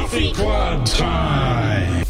Coffee Club time.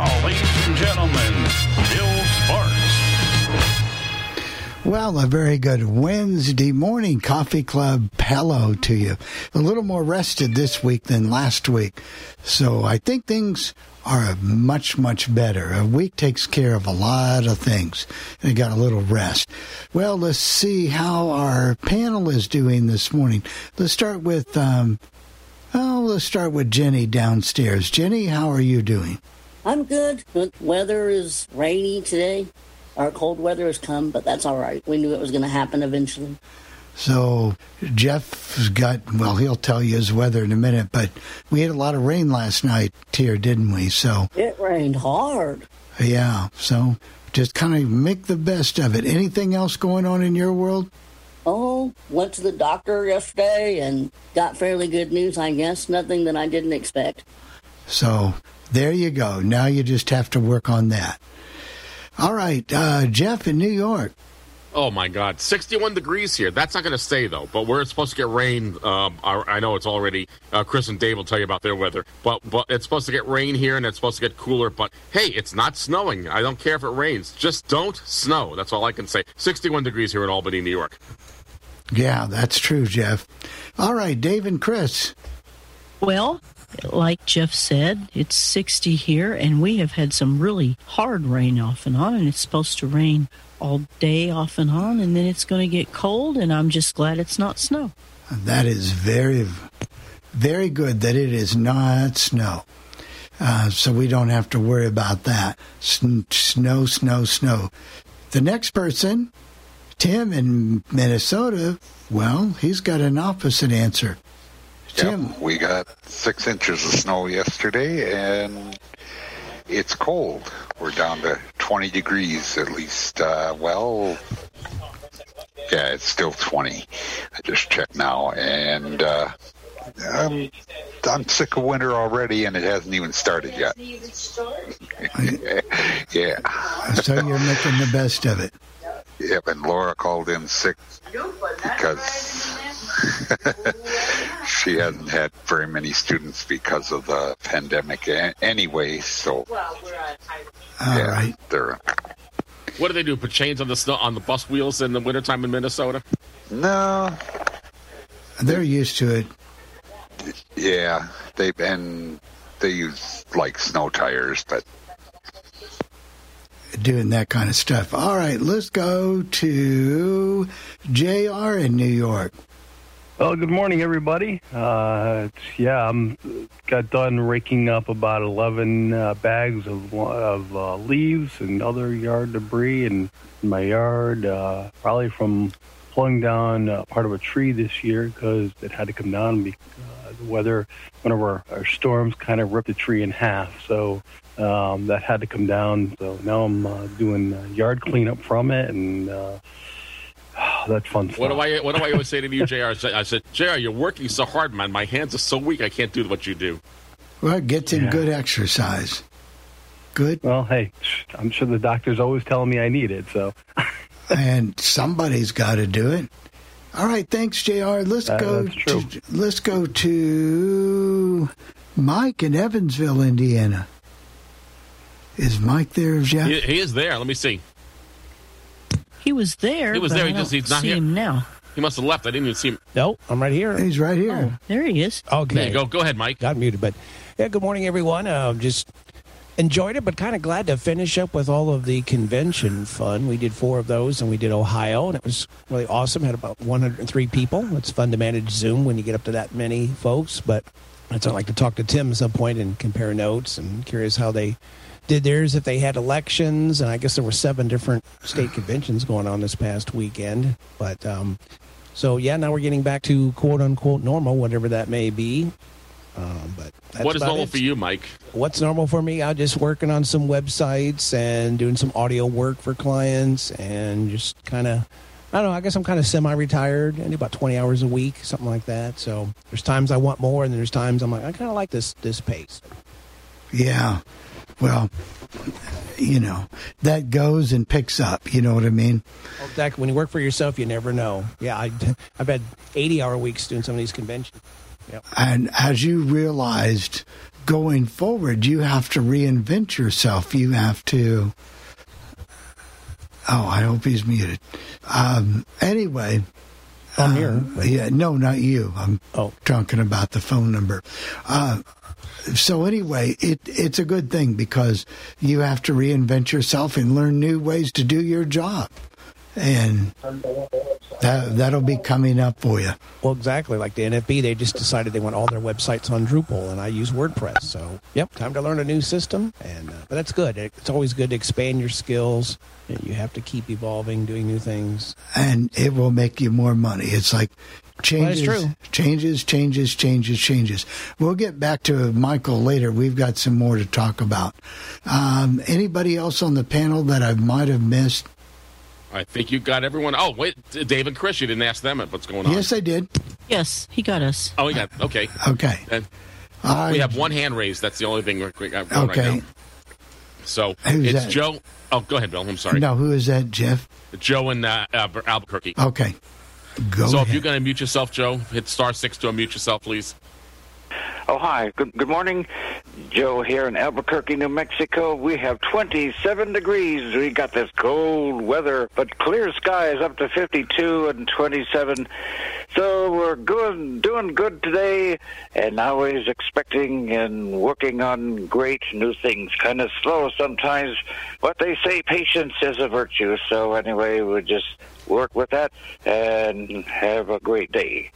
Now, ladies and gentlemen, Bill Sparks. Well, a very good Wednesday morning coffee club hello to you. A little more rested this week than last week. So I think things are much, much better. A week takes care of a lot of things. And got a little rest. Well, let's see how our panel is doing this morning. Let's start with, um, oh, let's start with Jenny downstairs. Jenny, how are you doing? I'm good. The weather is rainy today. Our cold weather has come, but that's all right. We knew it was going to happen eventually. So Jeff's got well, he'll tell you his weather in a minute, but we had a lot of rain last night here, didn't we? So It rained hard. yeah, so just kind of make the best of it. Anything else going on in your world? Oh, went to the doctor yesterday and got fairly good news, I guess. Nothing that I didn't expect. So there you go. Now you just have to work on that. All right, uh, Jeff in New York. Oh my God, 61 degrees here. That's not going to stay though. But we're supposed to get rain. Um, I, I know it's already. Uh, Chris and Dave will tell you about their weather. But but it's supposed to get rain here, and it's supposed to get cooler. But hey, it's not snowing. I don't care if it rains. Just don't snow. That's all I can say. 61 degrees here in Albany, New York. Yeah, that's true, Jeff. All right, Dave and Chris. Well, like Jeff said, it's 60 here, and we have had some really hard rain off and on, and it's supposed to rain all day off and on, and then it's going to get cold, and I'm just glad it's not snow. That is very, very good that it is not snow. Uh, so we don't have to worry about that. Sn- snow, snow, snow. The next person, Tim in Minnesota, well, he's got an opposite answer. Tim, Yep, we got six inches of snow yesterday, and it's cold. We're down to 20 degrees at least. Uh, well, yeah, it's still 20. I just checked now, and uh, I'm, I'm sick of winter already, and it hasn't even started yet. yeah. so you're making the best of it. Yep, and Laura called in sick because she hasn't had very many students because of the pandemic anyway. So All yeah, right. they're What do they do? Put chains on the snow on the bus wheels in the wintertime in Minnesota? no, They're used to it. yeah, they and they use like snow tires, but doing that kind of stuff. All right, let's go to JR in New York. Well, good morning, everybody. Uh, yeah, I'm got done raking up about 11 uh, bags of, of uh, leaves and other yard debris in my yard, uh, probably from pulling down uh, part of a tree this year because it had to come down. Because, uh, the weather, one of our, our storms kind of ripped the tree in half, so um, that had to come down. So now I'm doing yard cleanup from it, and uh, that's fun stuff. What do I what do I always say to you, Jr.? I said, I Jr. You're working so hard, man. My hands are so weak. I can't do what you do. Well, it gets in Yeah. good exercise. Good. Well, hey, I'm sure the doctor's always telling me I need it. So and somebody's got to do it. All right, thanks, Jr. Let's That- go. To, let's go to Mike in Evansville, Indiana. Is Mike there, Jeff? He, he is there. Let me see. He was there. He was there, I he just- don't he's not see here. him now. He must have left. I didn't even see him. No, I'm right here. He's right here. There he is. Okay. There you go. Go ahead, Mike. Got muted, but yeah. Good morning, everyone. Uh, just enjoyed it, but kind of glad to finish up with all of the convention fun. We did four of those, and we did Ohio, and it was really awesome. Had about 103 people. It's fun to manage Zoom when you get up to that many folks, but I'd like to talk to Tim at some point and compare notes. And curious how they did theirs if they had elections, and I guess there were seven different state conventions going on this past weekend. But um, so yeah, now we're getting back to quote unquote normal, whatever that may be. Um, but that's what is normal it. for you, Mike? What's normal for me? I'm just working on some websites and doing some audio work for clients, and just kind of. I don't know. I guess I'm kind of semi-retired. I do about 20 hours a week, something like that. So there's times I want more, and there's times I'm like, I kind of like this this pace. Yeah. Well, you know, that goes and picks up. You know what I mean? Well, Exactly. When you work for yourself, you never know. Yeah, I, I've had 80 hour weeks doing some of these conventions. Yep. And as you realized going forward, you have to reinvent yourself. You have to. Oh, I hope he's muted. Um, anyway. I'm here. uh, yeah, no, not you. I'm Oh. talking about the phone number. Uh, so anyway, it it's a good thing because you have to reinvent yourself and learn new ways to do your job, and that that'll be coming up for you. Well, exactly. Like the NFB, they just decided they want all their websites on Drupal, and I use WordPress. So, yep, time to learn a new system. And uh, but that's good. It's always good to expand your skills. And you have to keep evolving, doing new things. and it will make you more money. It's like changes, Well, changes, changes, changes, changes. We'll get back to Michael later. We've got some more to talk about. Um, anybody else on the panel that I might have missed? I think you got everyone. Oh, wait, Dave and Chris, you didn't ask them what's going on. Yes, I did. Yes, he got us. Oh, he got okay. Okay. Then I, we have one hand raised. That's the only thing we're we got going right Okay. now. So Who's it's that? Joe. Oh, go ahead, Bill. I'm sorry. No, who is that, Jeff? Joe in uh, Albuquerque. Okay. Go so if you're going to mute yourself, Joe, hit star six to unmute yourself, please. Oh, hi. Good, good morning. Joe here in Albuquerque, New Mexico. We have 27 degrees. We got this cold weather, but clear skies up to 52 and 27. So we're good, doing good today, and always expecting and working on great new things. Kind of slow sometimes, but they say patience is a virtue. So anyway, we'll just work with that and have a great day.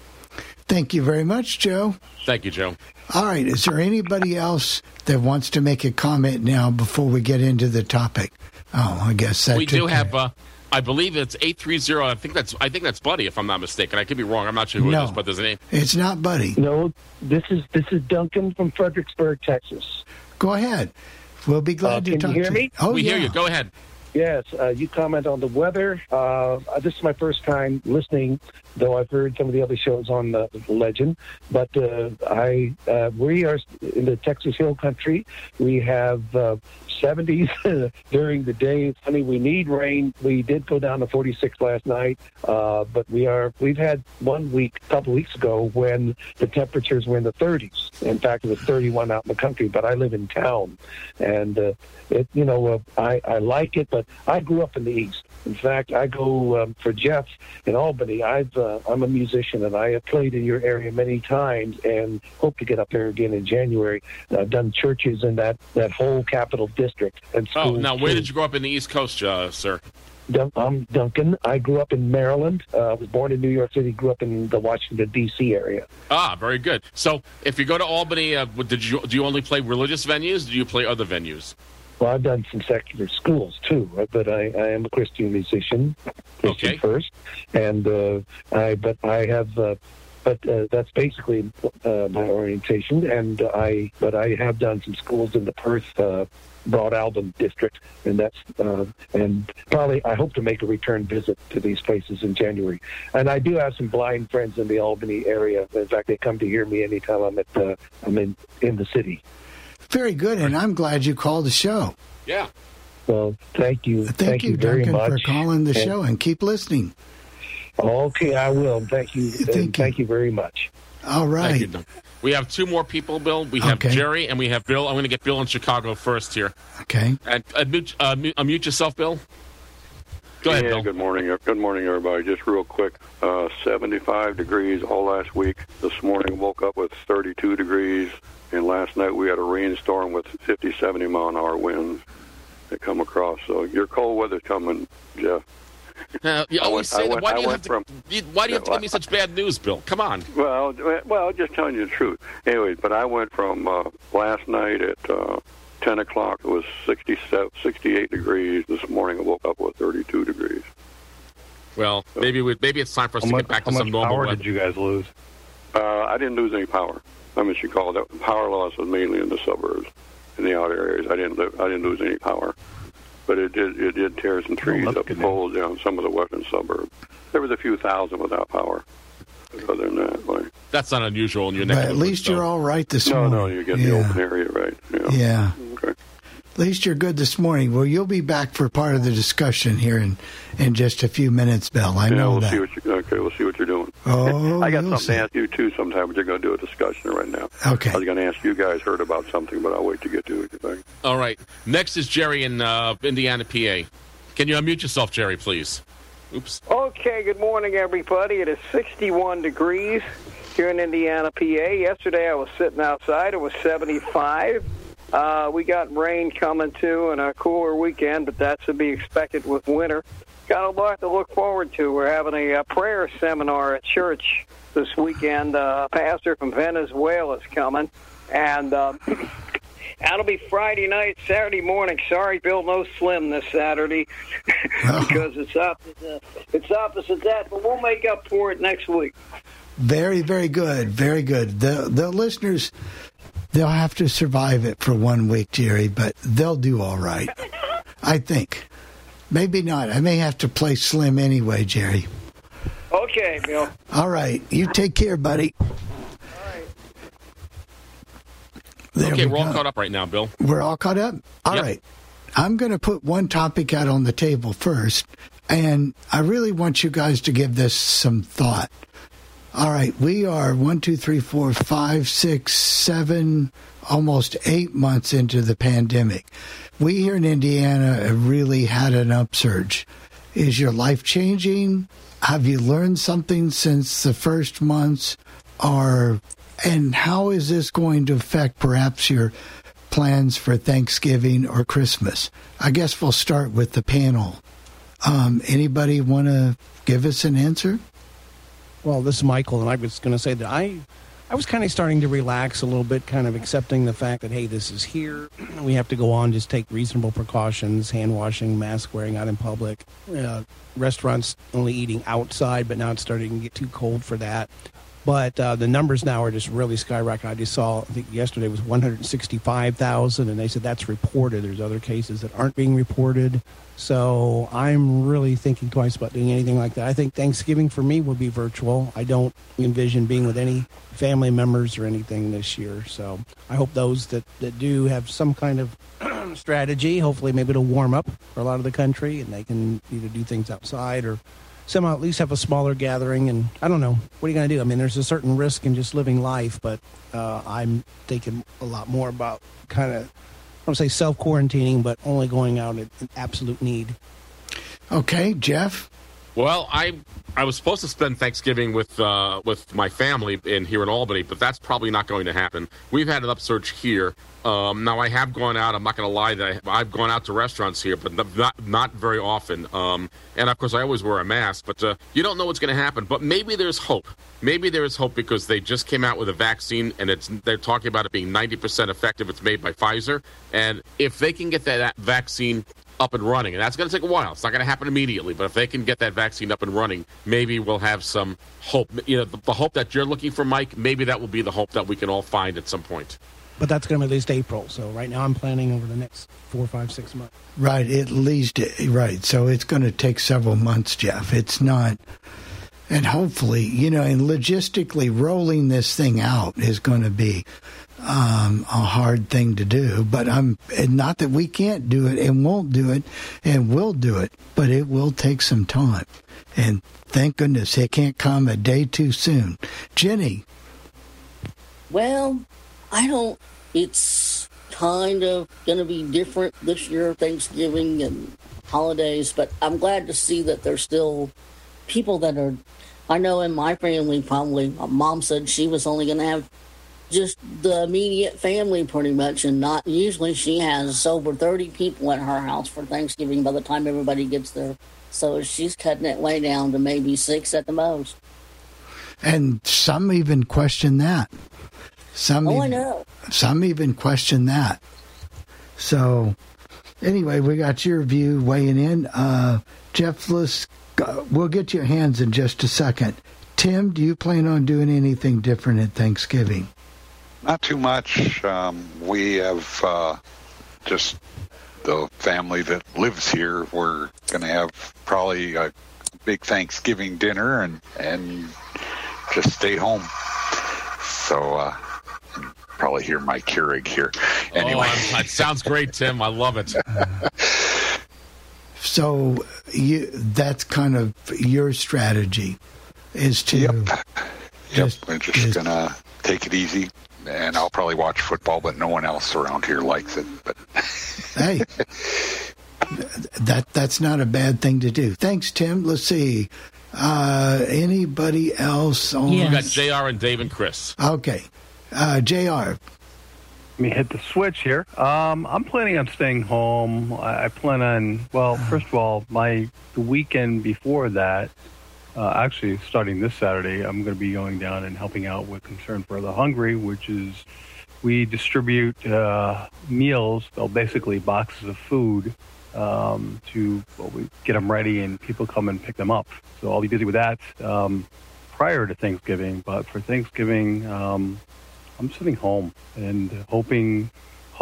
Thank you very much, Joe. Thank you, Joe. All right. Is there anybody else that wants to make a comment now before we get into the topic? Oh, I guess that we took do care- have. Uh, I believe it's eight three zero. I think that's. I think that's Buddy, if I'm not mistaken. I could be wrong. I'm not sure who No. it is, but there's a name. It's not Buddy. No, this is this is Duncan from Fredericksburg, Texas. Go ahead. We'll be glad Uh, to can talk you hear to me? you. Oh, we yeah. hear you. Go ahead. Yes, uh, you comment on the weather. Uh, this is my first time listening, though I've heard some of the other shows on the Legend. But uh, I, uh, we are in the Texas Hill Country. We have uh, 70s during the day. I mean, we need rain. We did go down to 46 last night, uh, but we are we've had one week, a couple weeks ago, when the temperatures were in the 30s. In fact, it was 31 out in the country. But I live in town, and uh, it you know uh, I I like it, but I grew up in the East. In fact, I go um, for Jeff in Albany. I've uh, I'm a musician and I have played in your area many times and hope to get up there again in January. I've done churches in that that whole capital district and Oh, now where too. did you grow up in the East Coast, uh, sir? I'm Duncan. I grew up in Maryland. Uh, I was born in New York City. Grew up in the Washington D.C. area. Ah, very good. So, if you go to Albany, uh, did you do you only play religious venues? Do you play other venues? Well, I've done some secular schools too, but I, I am a Christian musician, Christian Okay. first, and uh, I but I have. Uh, but uh, that's basically uh, my orientation, and I. But I have done some schools in the Perth uh, Broadalbin district, and that's uh, and probably I hope to make a return visit to these places in January. And I do have some blind friends in the Albany area. In fact, they come to hear me anytime I'm at uh, I'm in in the city. Very good, and I'm glad you called the show. Yeah. Well, thank you, Thank, you, very Duncan, much for calling the And- show, and keep listening. Okay, I will. Thank you. Thank and you. Thank you very much. All right. Thank you, We have two more people, Bill. We have Okay. Jerry and we have Bill. I'm going to get Bill in Chicago first here. Okay. And unmute, uh, mute, unmute yourself, Bill. Go ahead, yeah, Bill. good morning. Good morning, everybody. Just real quick, uh, 75 degrees all last week. This morning woke up with 32 degrees, and last night we had a rainstorm with 50, 70 mile an hour winds that come across. So your cold weather's coming, Jeff. Uh, you always went- say that. Why do you have to? from- why do you have to give me such bad news, Bill? Come on. Well, well, just telling you the truth. Anyways, but I went from uh, last night at uh, 10 o'clock. It was 67, 68 degrees. This morning I woke up with 32 degrees. Well, maybe we, maybe it's time for us to much, get back to some much power weather. did you guys lose? Uh, I didn't lose any power. I mean, you call that power loss was mainly in the suburbs, in the outer areas. I didn't live, I didn't lose any power, but it did it did tear some trees that's up good poles down some of the western suburbs. There was a few thousand without power. Other than that, like, That's not unusual in your neck But at least you're all right this no, morning. no, no, you get yeah. the open area right. Yeah. Yeah. Okay. At least you're good this morning. Well, you'll be back for part of the discussion here in, in just a few minutes, Bill. I yeah, know we'll that. see what you. Okay, we'll see what you're doing. Oh, I got something see. to ask you too sometime, but you're going to do a discussion right now. Okay. I was going to ask you guys heard about something, but I'll wait to get to it. you think? All right. Next is Jerry in uh, Indiana, PA. Can you unmute yourself, Jerry, please? Oops. Okay, good morning, everybody. It is 61 degrees here in Indiana, PA. Yesterday I was sitting outside. It was 75. Uh, we got rain coming too and a cooler weekend, but that's to be expected with winter. Got a lot to look forward to. We're having a, uh prayer seminar at church this weekend. Uh, a pastor from Venezuela is coming, and uh, that'll be Friday night, Saturday morning. Sorry, Bill, no Slim this Saturday because it's opposite. It's opposite that, but we'll make up for it next week. Very, very good. Very good. The the listeners, they'll have to survive it for one week, Jerry, but they'll do all right. I think. Maybe not. I may have to play Slim anyway, Jerry. Okay, Bill. All right. You take care, buddy. There okay, we we're all caught up right now, Bill. We're all caught up? All Yep. right. I'm going to put one topic out on the table first, and I really want you guys to give this some thought. All right, we are one, two, three, four, five, six, seven, almost eight months into the pandemic. We here in Indiana have really had an upsurge. Is your life changing? Have you learned something since the first months? Or, and how is this going to affect perhaps your plans for Thanksgiving or Christmas? I guess we'll start with the panel. Um, anybody want to give us an answer? Well, this is Michael, and I was going to say that I, I was kind of starting to relax a little bit, kind of accepting the fact that hey, this is here. We have to go on, just take reasonable precautions, hand washing, mask wearing out in public. Uh, restaurants only eating outside, but now it's starting to get too cold for that. But uh, the numbers now are just really skyrocketing. I just saw, I think yesterday was 165,000, and they said that's reported. There's other cases that aren't being reported. So I'm really thinking twice about doing anything like that. I think Thanksgiving for me will be virtual. I don't envision being with any family members or anything this year. So I hope those that, that do have some kind of strategy, hopefully maybe it'll warm up for a lot of the country and they can either do things outside or somehow at least have a smaller gathering. And I don't know, what are you going to do? I mean, there's a certain risk in just living life, but uh, I'm thinking a lot more about kind of I don't say self quarantining, but only going out in absolute need. Okay, Jeff. Well, I I was supposed to spend Thanksgiving with uh, with my family in here in Albany, but that's probably not going to happen. We've had an upsurge here. Um, now I have gone out. I'm not going to lie that I, have gone out to restaurants here, but not not very often. Um, and of course, I always wear a mask. But uh, you don't know what's going to happen. But maybe there's hope. Maybe there is hope because they just came out with a vaccine, and it's they're talking about it being 90% effective. It's made by Pfizer, and if they can get that vaccine up and running. And that's going to take a while. It's not going to happen immediately. But if they can get that vaccine up and running, maybe we'll have some hope. You know, the, the hope that you're looking for, Mike, maybe that will be the hope that we can all find at some point. But that's going to be at least April. So right now I'm planning over the next four, five, six months. Right. At least, eh, right. So it's going to take several months, Jeff. It's not. And hopefully, you know, and logistically rolling this thing out is going to be um, a hard thing to do. But I'm not that we can't do it and won't do it and will do it, but it will take some time. And thank goodness it can't come a day too soon. Jenny. Well, I don't. It's kind of going to be different this year, Thanksgiving and holidays, but I'm glad to see that there's still people that are. I know in my family, probably, mom said she was only going to have just the immediate family pretty much and not usually she has over 30 people at her house for thanksgiving by the time everybody gets there. So she's cutting it way down to maybe six at the most. And some even question that. Some oh, even, I know. some even question that. So anyway we got your view weighing in. Uh jeff let's we'll get your hands in just a second. Tim do you plan on doing anything different at thanksgiving not too much. Um, we have uh, just the family that lives here. We're going to have probably a big Thanksgiving dinner and and just stay home. So uh, probably hear my Keurig here. Anyway, oh, that sounds great, Tim. I love it. so you that's kind of your strategy is to yep. Just, yep. We're just, just gonna take it easy, and I'll probably watch football, but no one else around here likes it. But hey, that that's not a bad thing to do. Thanks, Tim. Let's see. Uh, anybody else on? Yes. We got Jr. and Dave and Chris. Okay, uh, Jr. Let me hit the switch here. Um, I'm planning on staying home. I, I plan on. Well, first of all, my the weekend before that, uh, actually, starting this Saturday, I'm going to be going down and helping out with Concern for the Hungry, which is we distribute uh, meals, well, basically boxes of food um, to well, we get them ready and people come and pick them up. So I'll be busy with that um, prior to Thanksgiving. But for Thanksgiving, um, I'm sitting home and hoping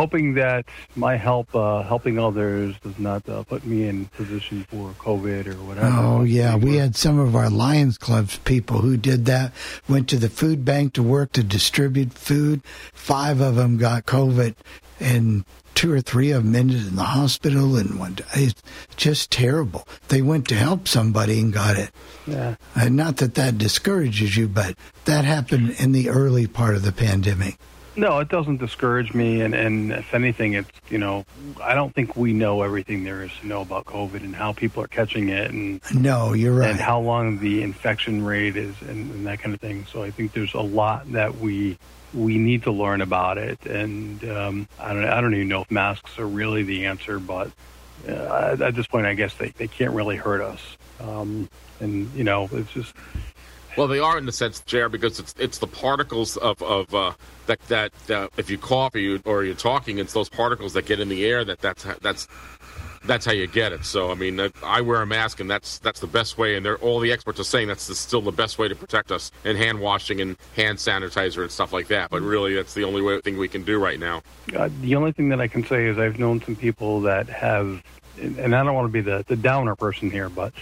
hoping that my help uh, helping others does not uh, put me in position for COVID or whatever. Oh yeah, we had some of our Lions Clubs people who did that. Went to the food bank to work to distribute food. Five of them got COVID, and two or three of them ended in the hospital. And one, it's just terrible. They went to help somebody and got it. Yeah. And not that that discourages you, but that happened in the early part of the pandemic. No, it doesn't discourage me, and, and if anything, it's you know, I don't think we know everything there is to know about COVID and how people are catching it, and no, you're right, and how long the infection rate is, and, and that kind of thing. So I think there's a lot that we we need to learn about it, and um, I don't I don't even know if masks are really the answer, but uh, at this point, I guess they, they can't really hurt us. Um, and you know, it's just well, they are in the sense, Jer, because it's it's the particles of of uh, that that uh, if you cough or, you, or you're talking, it's those particles that get in the air that that's that's that's how you get it. So I mean, I wear a mask, and that's that's the best way. And they're all the experts are saying that's the, still the best way to protect us, and hand washing and hand sanitizer and stuff like that. But really, that's the only way, thing we can do right now. Uh, the only thing that I can say is I've known some people that have, and I don't want to be the, the downer person here, but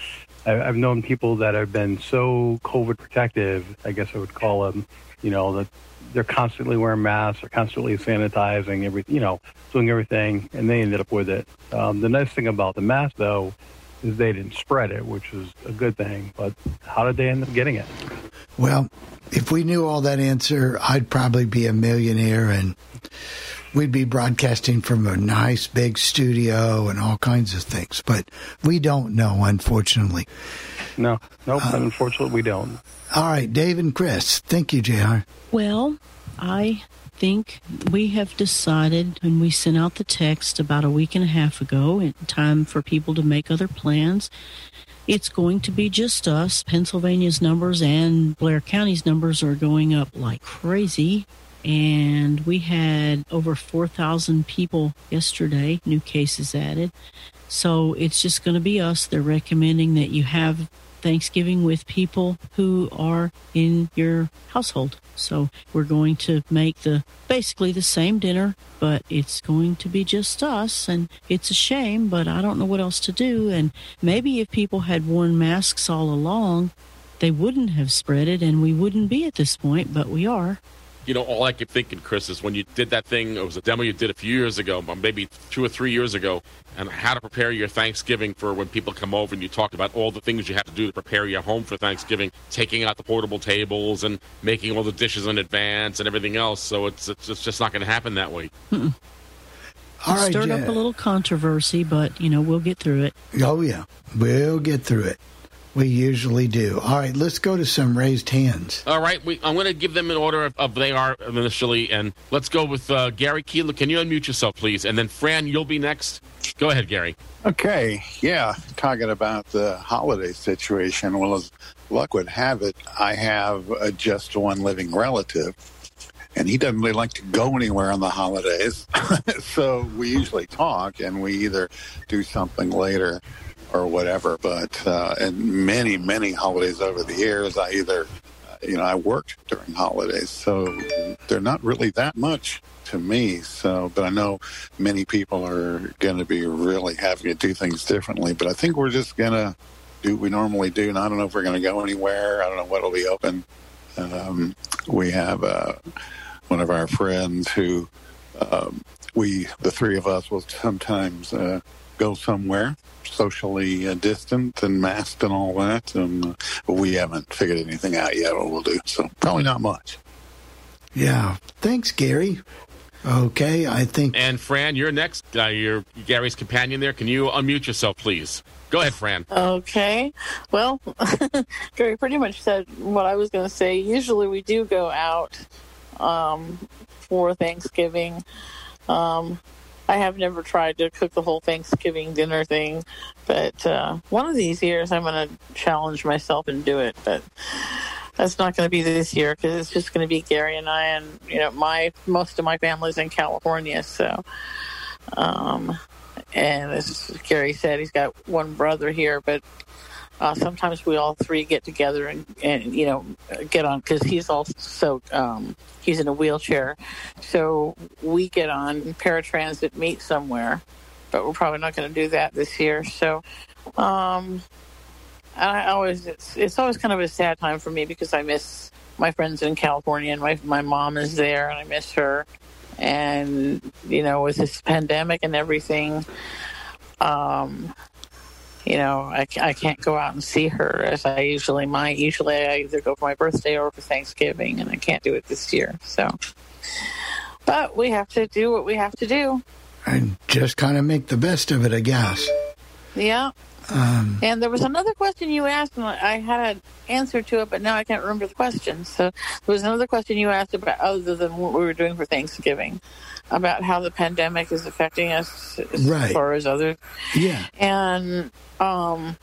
I've known people that have been so COVID protective, I guess I would call them, you know, that they're constantly wearing masks, they're constantly sanitizing, every, you know, doing everything, and they ended up with it. Um, the nice thing about the mask, though, is they didn't spread it, which is a good thing. But how did they end up getting it? Well, if we knew all that answer, I'd probably be a millionaire and we'd be broadcasting from a nice big studio and all kinds of things. But we don't know, unfortunately. No, nope, uh, unfortunately, we don't. All right, Dave and Chris. Thank you, JR. Well, I think we have decided when we sent out the text about a week and a half ago, in time for people to make other plans. It's going to be just us. Pennsylvania's numbers and Blair County's numbers are going up like crazy. And we had over 4,000 people yesterday, new cases added. So it's just going to be us. They're recommending that you have Thanksgiving with people who are in your household. So we're going to make the basically the same dinner, but it's going to be just us. And it's a shame, but I don't know what else to do. And maybe if people had worn masks all along, they wouldn't have spread it and we wouldn't be at this point, but we are you know, all I keep thinking, Chris, is when you did that thing, it was a demo you did a few years ago, maybe two or three years ago, and how to prepare your Thanksgiving for when people come over, and you talked about all the things you have to do to prepare your home for Thanksgiving, taking out the portable tables and making all the dishes in advance and everything else. So it's it's, it's just not going to happen that way. Mm-mm. All right, stirred up a little controversy, but you know we'll get through it. Oh yeah, we'll get through it. We usually do. All right, let's go to some raised hands. All right, we, I'm going to give them an order of, of, they are initially, and let's go with uh, Gary Keeler. Can you unmute yourself, please? And then Fran, you'll be next. Go ahead, Gary. Okay, yeah, talking about the holiday situation. Well, as luck would have it, I have a just one living relative, and he doesn't really like to go anywhere on the holidays. so we usually talk, and we either do something later or whatever. But uh, in many, many holidays over the years, I either, uh, you know, I worked during holidays, so they're not really that much to me. So, but I know many people are going to be really having to do things differently. But I think we're just going to do what we normally do. And I don't know if we're going to go anywhere. I don't know what will be open. Um, we have uh, one of our friends who um, we, the three of us, will sometimes uh, go somewhere socially uh, distant and masked and all that. And uh, we haven't figured anything out yet what we'll do. So probably not much. Yeah. Thanks, Gary. Okay, I think. And Fran, you're next. Uh, you're Gary's companion there. Can you unmute yourself, please? Go ahead, Fran. Okay. Well, Gary pretty much said what I was going to say. Usually we do go out um, for Thanksgiving. Um, I have never tried to cook the whole Thanksgiving dinner thing, but uh, one of these years I'm going to challenge myself and do it. But that's not going to be this year because it's just going to be Gary and I, and you know, my most of my family's in California, so. Um, and as Gary said, he's got one brother here, but uh, sometimes we all three get together and, and you know get on because he's also um, he's in a wheelchair, so we get on paratransit meet somewhere, but we're probably not going to do that this year. So, um, I always it's it's always kind of a sad time for me because I miss my friends in California and my my mom is there and I miss her, and you know with this pandemic and everything. Um, you know, I, I can't go out and see her as I usually might. Usually, I either go for my birthday or for Thanksgiving, and I can't do it this year. So, but we have to do what we have to do, and just kind of make the best of it, I guess. Yeah. Um, and there was another question you asked, and I had an answer to it, but now I can't remember the question. So there was another question you asked about other than what we were doing for Thanksgiving about how the pandemic is affecting us as right. far as other. Yeah. And um,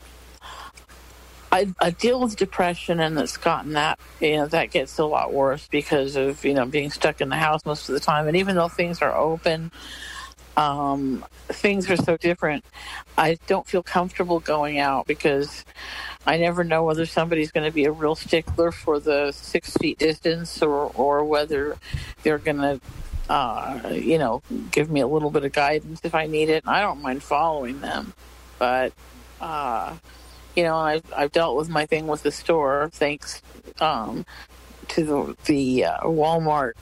I, I deal with depression, and it's gotten that you know that gets a lot worse because of you know being stuck in the house most of the time. And even though things are open, um, things are so different. I don't feel comfortable going out because I never know whether somebody's going to be a real stickler for the six feet distance or, or whether they're going to, uh, you know, give me a little bit of guidance if I need it. I don't mind following them, but, uh, you know, I've, I've dealt with my thing with the store thanks um, to the, the uh, Walmart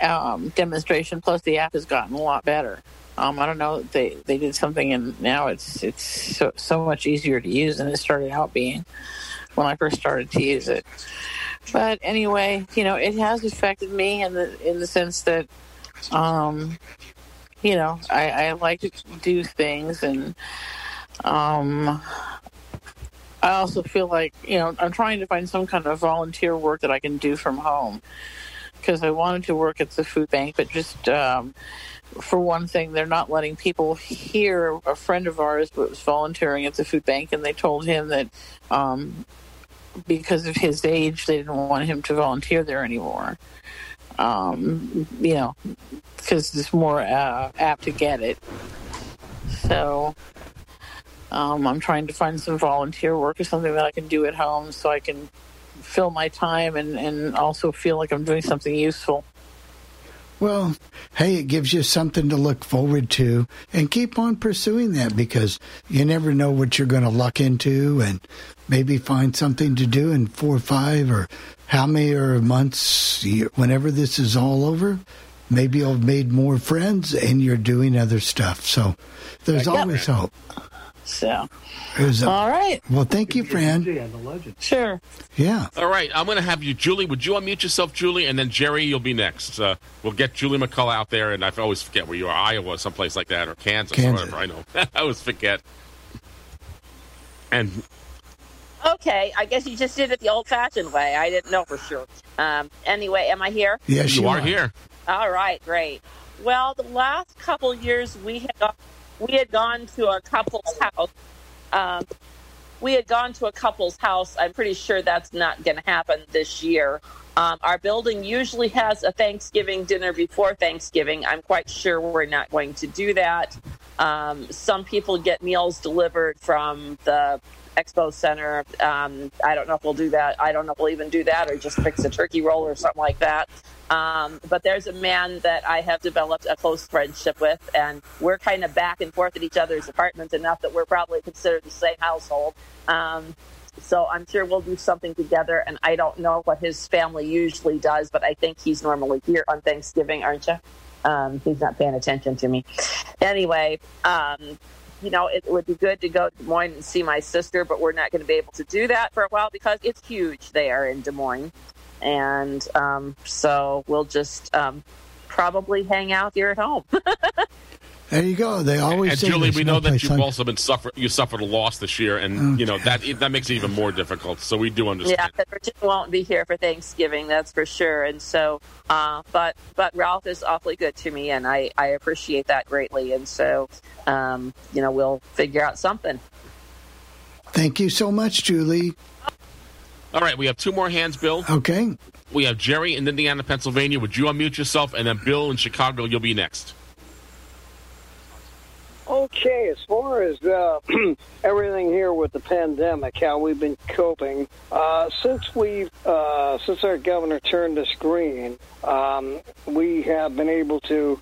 um, demonstration. Plus, the app has gotten a lot better. Um, I don't know. They they did something, and now it's it's so, so much easier to use than it started out being when I first started to use it. But anyway, you know, it has affected me in the in the sense that, um, you know, I, I like to do things, and um, I also feel like you know I'm trying to find some kind of volunteer work that I can do from home because I wanted to work at the food bank, but just um, for one thing, they're not letting people hear. A friend of ours was volunteering at the food bank, and they told him that um, because of his age, they didn't want him to volunteer there anymore. Um, you know, because it's more uh, apt to get it. So um, I'm trying to find some volunteer work or something that I can do at home so I can fill my time and, and also feel like I'm doing something useful. Well, hey, it gives you something to look forward to and keep on pursuing that because you never know what you're going to luck into and maybe find something to do in four or five or how many or months, whenever this is all over. Maybe you've made more friends and you're doing other stuff. So there's always hope. So, There's a- all right. Well, thank you, Fran. Sure. Yeah. All right, I'm going to have you, Julie. Would you unmute yourself, Julie, and then Jerry, you'll be next. Uh, we'll get Julie McCullough out there, and I always forget where you are, Iowa, someplace like that, or Kansas, Kansas. or whatever. I know. I always forget. And Okay, I guess you just did it the old-fashioned way. I didn't know for sure. Um, anyway, am I here? Yes, you, you are are. here. All right, great. Well, the last couple years we had gone, we had gone to a couple's house. Um, we had gone to a couple's house. I'm pretty sure that's not going to happen this year. Um, our building usually has a Thanksgiving dinner before Thanksgiving. I'm quite sure we're not going to do that. Um, some people get meals delivered from the expo center. Um, I don't know if we'll do that. I don't know if we'll even do that or just fix a turkey roll or something like that. Um, but there's a man that I have developed a close friendship with, and we're kind of back and forth at each other's apartments enough that we're probably considered the same household. Um, so I'm sure we'll do something together. And I don't know what his family usually does, but I think he's normally here on Thanksgiving, aren't you? Um, he's not paying attention to me. Anyway, um, you know, it would be good to go to Des Moines and see my sister, but we're not going to be able to do that for a while because it's huge there in Des Moines. And um, so we'll just um, probably hang out here at home. There you go. They always And say Julie, there's we no know that you've like- also been suffer you suffered a loss this year, and you know that that makes it even more difficult. So we do understand. Yeah, that Virginia won't be here for Thanksgiving, that's for sure. And so, uh, but but Ralph is awfully good to me, and I I appreciate that greatly. And so, um, you know, we'll figure out something. Thank you so much, Julie. All right, we have two more hands, Bill. Okay. We have Jerry in Indiana, Pennsylvania. Would you unmute yourself? And then Bill in Chicago, you'll be next. Okay, as far as uh, everything here with the pandemic, how we've been coping uh, since we uh, since our governor turned us green, um, we have been able to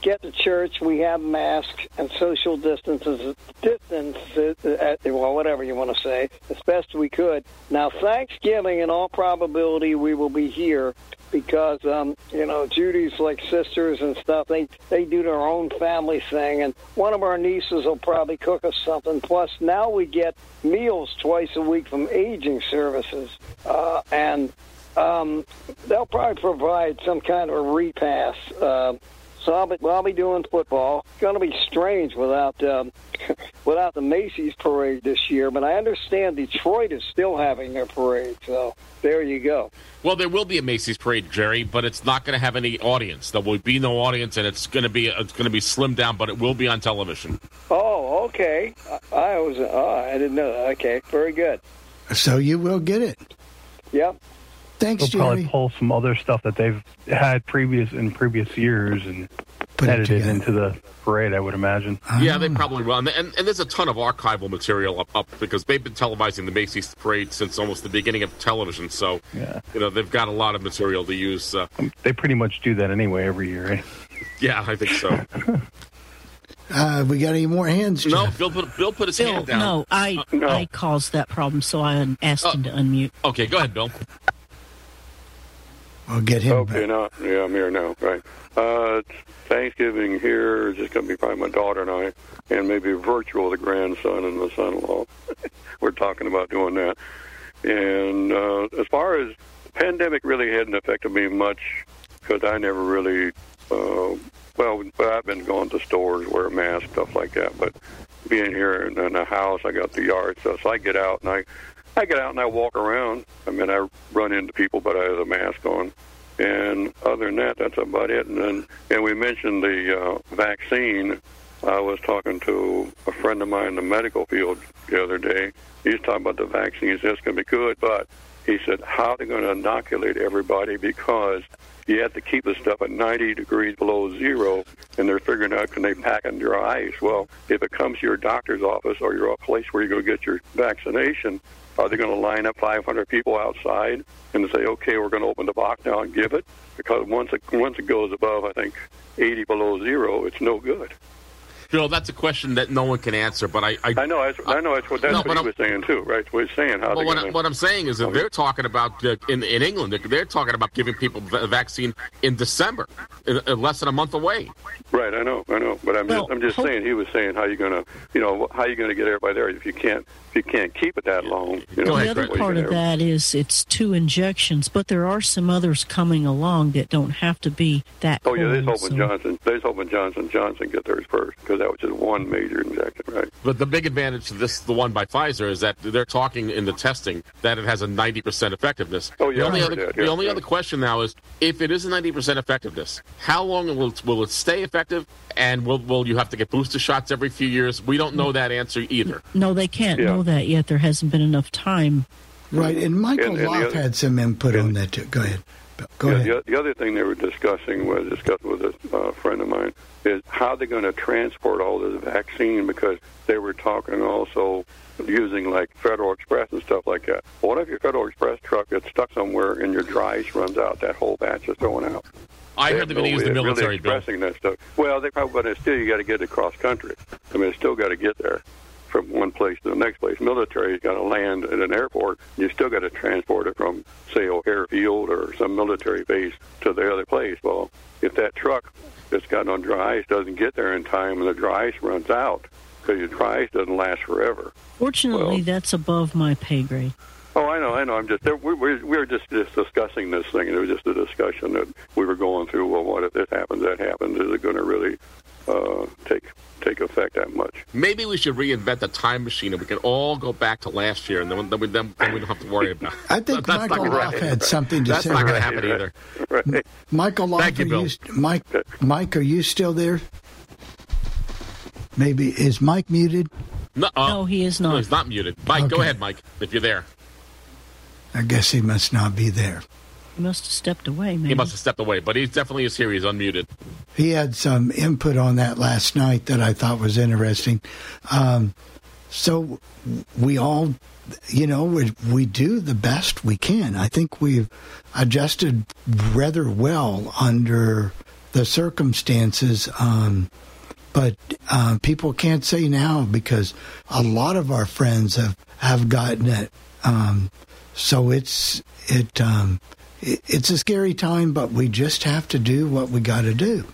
get to church. We have masks and social distances, distances, uh, well, whatever you want to say, as best we could. Now, Thanksgiving, in all probability, we will be here because um, you know Judy's like sisters and stuff. They they do their own family thing, and one of our nieces will probably cook us something. Plus, now we get meals twice a week from aging services, uh, and um, they'll probably provide some kind of a repast. Uh, so I'll be, well, I'll be doing football. It's going to be strange without um, without the Macy's parade this year, but I understand Detroit is still having their parade. So there you go. Well, there will be a Macy's parade, Jerry, but it's not going to have any audience. There will be no audience, and it's going to be it's going to be slimmed down, but it will be on television. Oh, okay. I, I was. Oh, I didn't know that. Okay, very good. So you will get it. Yep. Thanks, They'll probably pull some other stuff that they've had previous in previous years, and put it edited into the parade, I would imagine. Yeah, they probably will. And, and, and there's a ton of archival material up, up because they've been televising the Macy's parade since almost the beginning of television. So, Yeah. you know, they've got a lot of material to use. Uh, They pretty much do that anyway every year. Right? yeah, I think so. Uh, we got any more hands? no, Bill put, Bill put his Bill, hand down. no, I Uh, I caused that problem, so I asked him to unmute. Okay, go ahead, Bill. We'll get him Okay, now, yeah, I'm here now. Right. Uh, Thanksgiving here is just going to be probably my daughter and I, and maybe virtual the grandson and the son-in-law. We're talking about doing that. And uh, as far as the pandemic really hadn't affected me much because I never really, uh, well, well, I've been going to stores, wear a mask, stuff like that. But being here in, in the house, I got the yard stuff, so I get out and I, I get out and I walk around. I mean, I run into people, but I have a mask on. And other than that, that's about it. And then, and we mentioned the uh, vaccine. I was talking to a friend of mine in the medical field the other day. He's talking about the vaccine. He says it's going to be good, but he said, how are they going to inoculate everybody? Because you have to keep the stuff at 90 degrees below zero, and they're figuring out can they pack it in dry ice. Well, if it comes to your doctor's office or your place where you go get your vaccination, are they going to line up 500 people outside and say, okay, we're going to open the box now and give it? Because once it once it goes above, I think 80 below zero, it's no good. Bill, that's a question that no one can answer, but I. I, I know. That's, I know. That's what that's No, what he I'm- was saying too, right? What he's saying. How Well, what, gonna, what I'm saying is that they're talking about uh, in in England. They're, they're talking about giving people the vaccine in December, in, in less than a month away. Right, I know, I know, but I'm Well, just, I'm just saying. He was saying how you gonna, you know, how you gonna get everybody there if you can't, you can't keep it that long. You know, The other part of that is it's two injections, but there are some others coming along that don't have to be that. Oh yeah, they're hoping so- Johnson, they're hoping Johnson Johnson get theirs first because that was just one major injection, right? But the big advantage to this, the one by Pfizer, is that they're talking in the testing that it has a 90% effectiveness. Oh, yeah, The only, other, heard that, the yeah, only yeah. other question now is if it is a 90% effectiveness, how long will it, will it stay effective? And will, will you have to get booster shots every few years? We don't know that answer either. No, they can't Yeah. Know that yet. There hasn't been enough time. Right, and Michael And- and the other- had some input on that too. Go ahead. Go yeah, ahead. The, the other thing they were discussing was discussed with a uh, friend of mine is how they're going to transport all this vaccine because they were talking also using like Federal Express and stuff like that. What if your Federal Express truck gets stuck somewhere and your dry ice runs out? That whole batch is going out. I They heard they're going to use the military really bill. expressing that stuff. Well, they probably, but still you got to get it across country. I mean, it's still got to get there from one place to the next place. Military's got to land at an airport. You still got to transport it from, say, O'Hare Field or some military base to the other place. Well, if that truck that's got on dry ice doesn't get there in time and the dry ice runs out, because your dry ice doesn't last forever. Fortunately, Well- that's above my pay grade. Oh, I know, I know. I'm just we we we were just just discussing this thing, and it was just a discussion that we were going through. Well, what if this happens? That happens? Is it going to really uh, take take effect that much? Maybe we should reinvent the time machine and we can all go back to last year and then, then, we, then, then we don't have to worry about it. I think That's not Michael gonna Loff happen. had something to That's say. not going to Right. happen either. Right. Michael Loff, Thank you, are Bill. st- Mike, Mike, are you still there? Maybe is Mike muted? No, uh, No, he is no, not. he's not muted. Mike, go ahead, Mike, if you're there. I guess he must not be there. He must have stepped away, man. He must have stepped away, but he definitely is here. He's unmuted. He had some input on that last night that I thought was interesting. Um, so we all, you know, we, we do the best we can. I think we've adjusted rather well under the circumstances. Um, but uh, people can't say now because a lot of our friends have, have gotten it. Um, so it's it, um, it it's a scary time, but we just have to do what we got to do.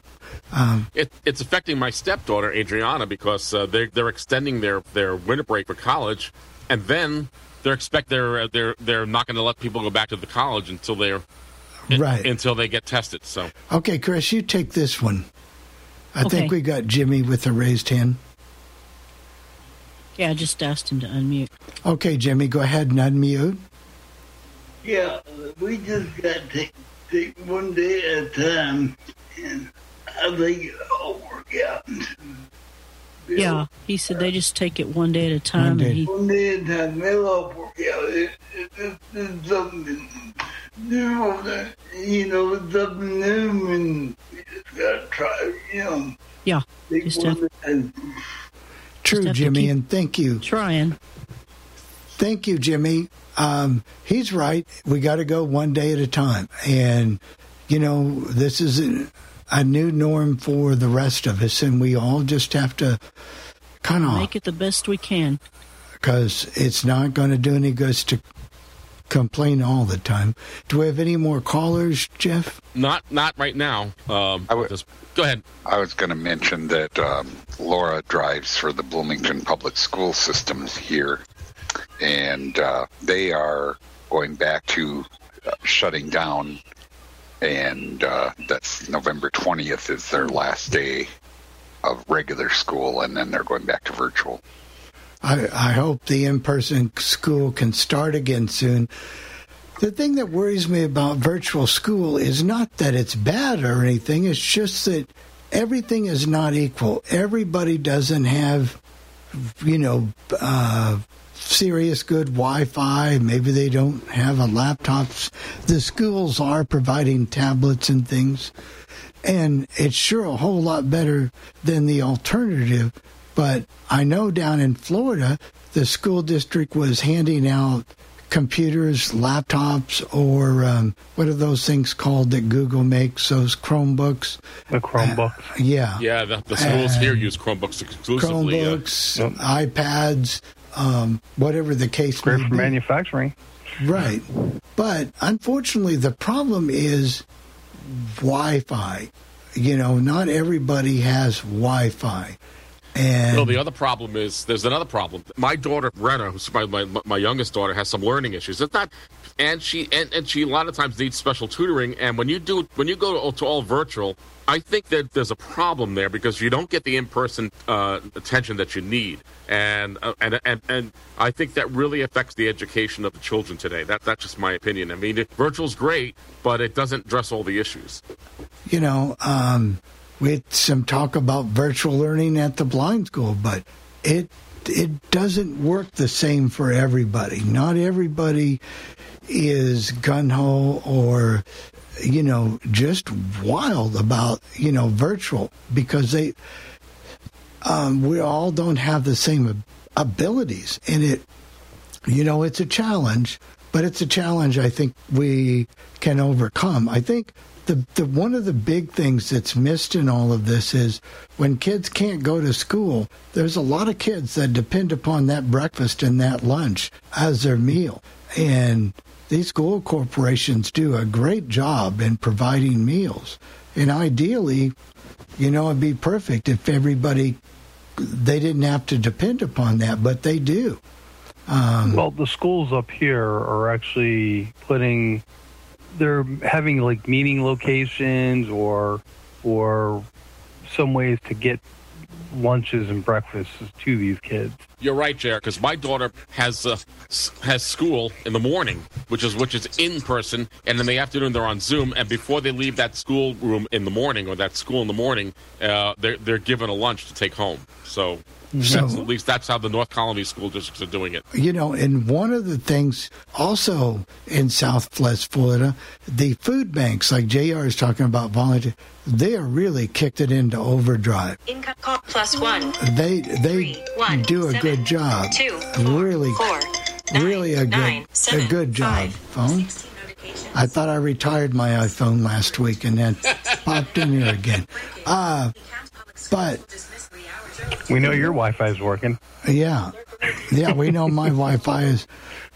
Um, It, it's affecting my stepdaughter Adriana because uh, they're they're extending their, their winter break for college, and then they're expect they're they're they're not going to let people go back to the college until they're Right. until they get tested. So okay, Chris, you take this one. I Okay. think we got Jimmy with a raised hand. Yeah, I just asked him to unmute. Okay, Jimmy, go ahead and unmute. Yeah, we just got to take, take one day at a time, and I think it'll all work out. Yeah, he said they just take it one day at a time, One day. and he One day at a time, it'll all work out. It, it, it, it's something new, you know, it's something new, and it's gotta try, you know. Yeah. Take Just one have- True, have to Jimmy, and thank you. Trying. Thank you, Jimmy. Um, he's right. We got to go one day at a time. And, you know, this is a, a new norm for the rest of us, and we all just have to kind of, Make it the best we can. because it's not going to do any good to complain all the time. Do we have any more callers, Jeff? Not not right now. Um, just go ahead. I was going to mention that um, Laura drives for the Bloomington Public School Systems here, and uh, they are going back to uh, shutting down, and uh, that's November 20th is their last day of regular school, and then they're going back to virtual. I, I hope the in person school can start again soon. The thing that worries me about virtual school is not that it's bad or anything, it's just that everything is not equal. Everybody doesn't have, you know, uh, serious good Wi Fi. Maybe they don't have a laptops. The schools are providing tablets and things. And it's sure a whole lot better than the alternative. But I know down in Florida, the school district was handing out computers, laptops, or um, what are those things called that Google makes? Those Chromebooks. The Chromebooks. yeah. Yeah, the, the schools here use Chromebooks exclusively. uh, Chromebooks, iPads, um, whatever the case Great may for be. manufacturing. Right. But unfortunately, the problem is Wi Fi. You know, not everybody has Wi Fi. And No, the other problem is there's another problem. My daughter Brenna, who's my, my my youngest daughter, has some learning issues. It's not, and she and, and she a lot of times needs special tutoring. And when you do when you go to, to all virtual, I think that there's a problem there because you don't get the in person uh, attention that you need. And, uh, and and and I think that really affects the education of the children today. That that's just my opinion. I mean, it, virtual's great, but it doesn't address all the issues. you know, um, we had some talk about virtual learning at the blind school, but it it doesn't work the same for everybody. Not everybody is gun ho or you know just wild about you know virtual because they um, we all don't have the same abilities, and it you know it's a challenge, but it's a challenge I think we can overcome. I think the, the one of the big things that's missed in all of this is when kids can't go to school, there's a lot of kids that depend upon that breakfast and that lunch as their meal. And these school corporations do a great job in providing meals. And ideally, you know, it'd be perfect if everybody they didn't have to depend upon that, but they do. Um, well, the schools up here are actually putting. They're having like meeting locations or or some ways to get lunches and breakfasts to these kids. You're right, Jared, because my daughter has uh, has school in the morning, which is which is in person, and in the afternoon they're on Zoom. And before they leave that school room in the morning or that school in the morning, uh, they're they're given a lunch to take home. So. So- that's, at least that's how the North Colony school districts are doing it. You know, and one of the things also in Southwest Florida, the food banks, like JR is talking about volunteer, they are really kicked it into overdrive. Income call plus one. They they one, do a seven, good job. two, really, four, really a good nine, a good job. Phone. I thought I retired my iPhone last week and then popped in here again. Uh, but We know your Wi-Fi is working. Yeah, yeah, we know my Wi-Fi is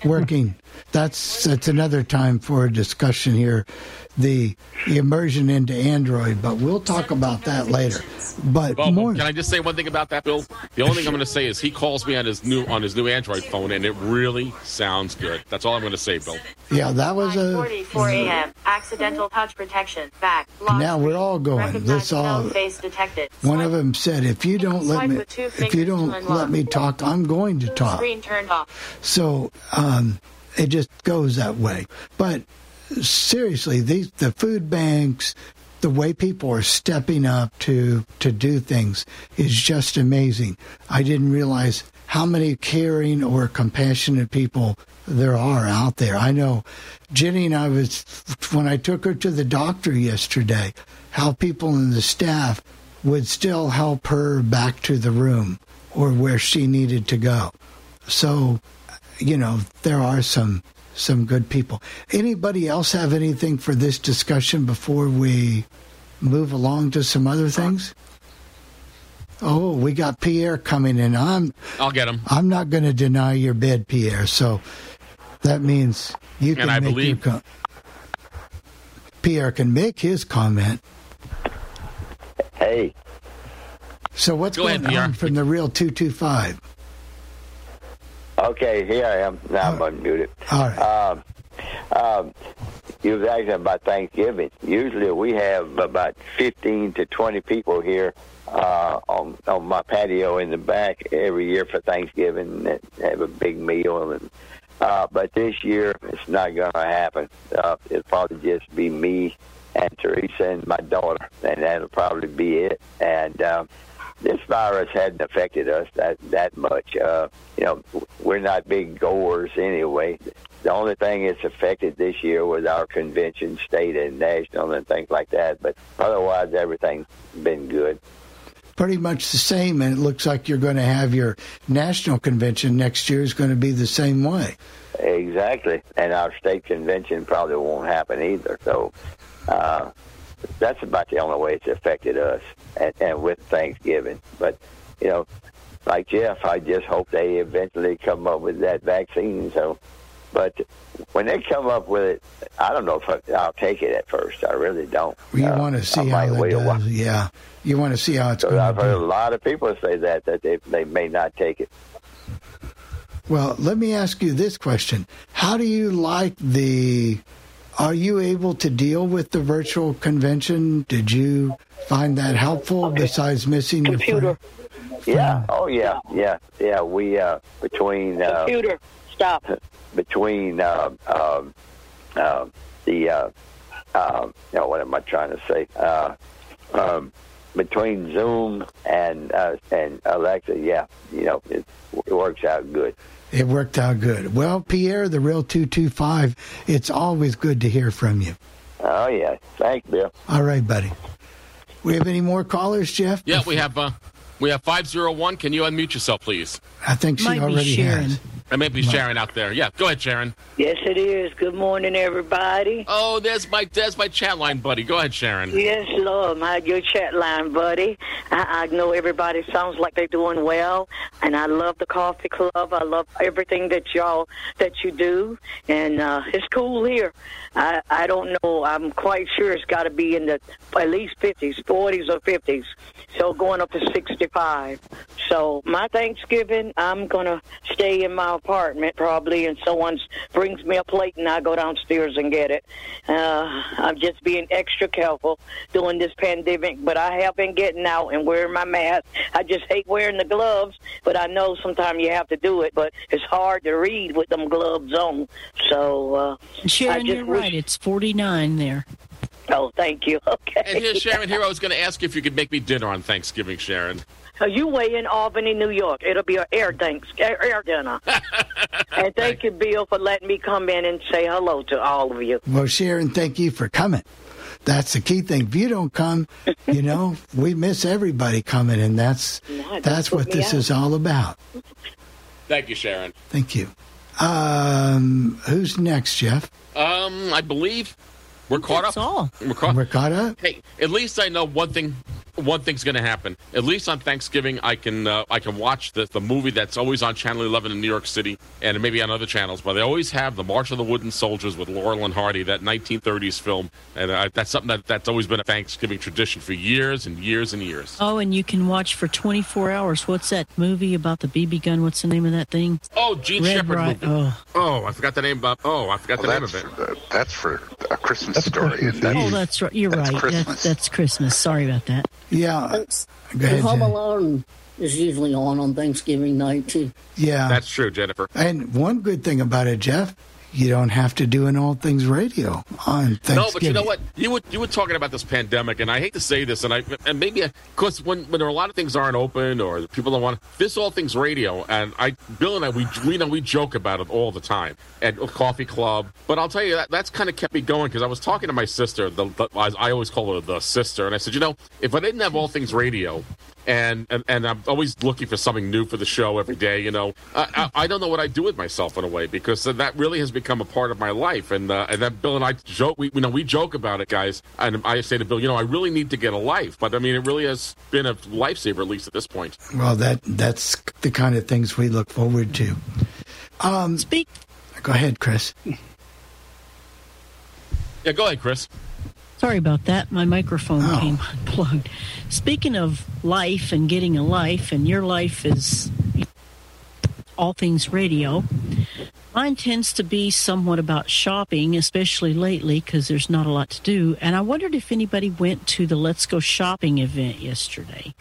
working. That's that's another time for a discussion here, the immersion into Android. But we'll talk about that later. But Well, more, can I just say one thing about that, Bill? The only thing I'm going to say is he calls me on his new on his new Android phone, and it really sounds good. That's all I'm going to say, Bill. yeah, that was a. 44 a.m. Accidental touch protection. Back. Lock Now we're all going. This all. face detected. One of them said, "If you don't let me, if you don't let me talk, I'm going to talk." Screen turned off. So um, it just goes that way. But seriously, these the food banks, the way people are stepping up to to do things is just amazing. I didn't realize how many caring or compassionate people there are out there. I know Jenny and I was when I took her to the doctor yesterday, how people in the staff would still help her back to the room or where she needed to go. So, you know, there are some some good people. Anybody else have anything for this discussion before we move along to some other things? Oh, we got Pierre coming in. I'm I'll get him. I'm not going to deny your bid, Pierre. So that means you can And I make believe- your com- Pierre can make his comment. Hey. So what's Go going ahead, on from the real two two five? Okay, here I am. Now I'm unmuted. All right. Um, um, you was asking about Thanksgiving. Usually we have about 15 to 20 people here uh, on on my patio in the back every year for Thanksgiving and have a big meal. And uh, but this year it's not going to happen. Uh, it'll probably just be me and Teresa and my daughter, and that'll probably be it. And um, this virus hadn't affected us that that much. Uh, you know, we're not big goers anyway. The only thing it's affected this year was our convention, state and national, and things like that. But otherwise, everything's been good. Pretty much the same, and it looks like you're going to have your national convention next year is going to be the same way. Exactly, and our state convention probably won't happen either. So uh, that's about the only way it's affected us, and, and with Thanksgiving. But you know, like Jeff, I just hope they eventually come up with that vaccine. So, but when they come up with it, I don't know if I, I'll take it at first. I really don't. You Uh, want to see how that wait does, yeah. You want to see how it's going I've heard a lot of people say that that they they may not take it. Well, let me ask you this question: How do you like the? Are you able to deal with the virtual convention? Did you find that helpful? Besides missing your Computer. Yeah. Oh yeah. Yeah. Yeah. We uh between uh, Computer, stop. between uh, um, uh, the uh, uh, no, what am I trying to say? Uh, um, between Zoom and uh, and Alexa, yeah, you know, it, it works out good. It worked out good. Well, Pierre, the real two two five. It's always good to hear from you. Oh yeah, thanks, Bill. All right, buddy. We have any more callers, Jeff? Yeah, we have uh, we have five zero one. Can you unmute yourself, please? I think she already has. Or maybe Sharon out there. Yeah, go ahead, Sharon. Yes, it is. Good morning, everybody. Oh, there's my there's my chat line buddy. Go ahead, Sharon. Yes, Lord, my your chat line, buddy. I, I know everybody sounds like they're doing well, and I love the coffee club. I love everything that y'all that you do, and uh, it's cool here. I I don't know. I'm quite sure it's got to be in the at least fifties, forties, or fifties. So going up to sixty-five. So my Thanksgiving, I'm gonna stay in my apartment probably, and someone brings me a plate, and I go downstairs and get it. Uh, I'm just being extra careful during this pandemic, but I have been getting out and wearing my mask. I just hate wearing the gloves, but I know sometimes you have to do it. But it's hard to read with them gloves on. So uh, I just right. It's 49 there. Oh, thank you. Okay. And here, Sharon, here I was going to ask you if you could make me dinner on Thanksgiving, Sharon. Uh, you way in Albany, New York. It'll be an air thanks air, air dinner. and thank you, Bill, for letting me come in and say hello to all of you. Well, Sharon, thank you for coming. That's the key thing. If you don't come, you know, we miss everybody coming, and that's don't that's what this out. is all about. Thank you, Sharon. Thank you. Um, who's next, Jeff? Um, I believe we're caught up. We're caught. We're caught up. Hey, at least I know one thing. One thing's going to happen. At least on Thanksgiving, I can uh, I can watch the the movie that's always on Channel 11 in New York City, and maybe on other channels. But they always have the March of the Wooden Soldiers with Laurel and Hardy, that 1930s film, and uh, that's something that that's always been a Thanksgiving tradition for years and years and years. Oh, and you can watch for 24 hours. What's that movie about the BB gun? What's the name of that thing? Oh, Jean Red Shepherd Ri- movie. Oh. Oh, I forgot the name. Of, oh, I forgot Well, the name of that's, it. uh, that's for a Christmas story. and that's- Oh, that's right. You're that's right. Christmas. That's, that's Christmas. Sorry about that. Yeah. Go And ahead, Home Jen. Alone is usually on on Thanksgiving night too. Yeah. That's true, Jennifer. And one good thing about it, Jeff, you don't have to do an all things radio on Thanksgiving. No, but you know what? You were you were talking about this pandemic, and I hate to say this, and I and maybe because when when there are a lot of things aren't open or people don't want this all things radio, and I Bill and I we we know we joke about it all the time at a Coffee Club, but I'll tell you that that's kind of kept me going because I was talking to my sister, the, the I always call her the sister, and I said, you know, if I didn't have all things radio, and, and and I'm always looking for something new for the show every day. You know, I, I, I don't know what I do with myself in a way because that really has become a part of my life. And uh, and that Bill and I joke, we you know we joke about it, guys. And I say to Bill, you know, I really need to get a life, but I mean, it really has been a lifesaver at least at this point. Well, that that's the kind of things we look forward to. Um, Speak. Go ahead, Chris. Yeah, go ahead, Chris. Sorry about that. My microphone oh. came unplugged. Speaking of life and getting a life, and your life is all things radio. Mine tends to be somewhat about shopping, especially lately because there's not a lot to do. And I wondered if anybody went to the Let's Go Shopping event yesterday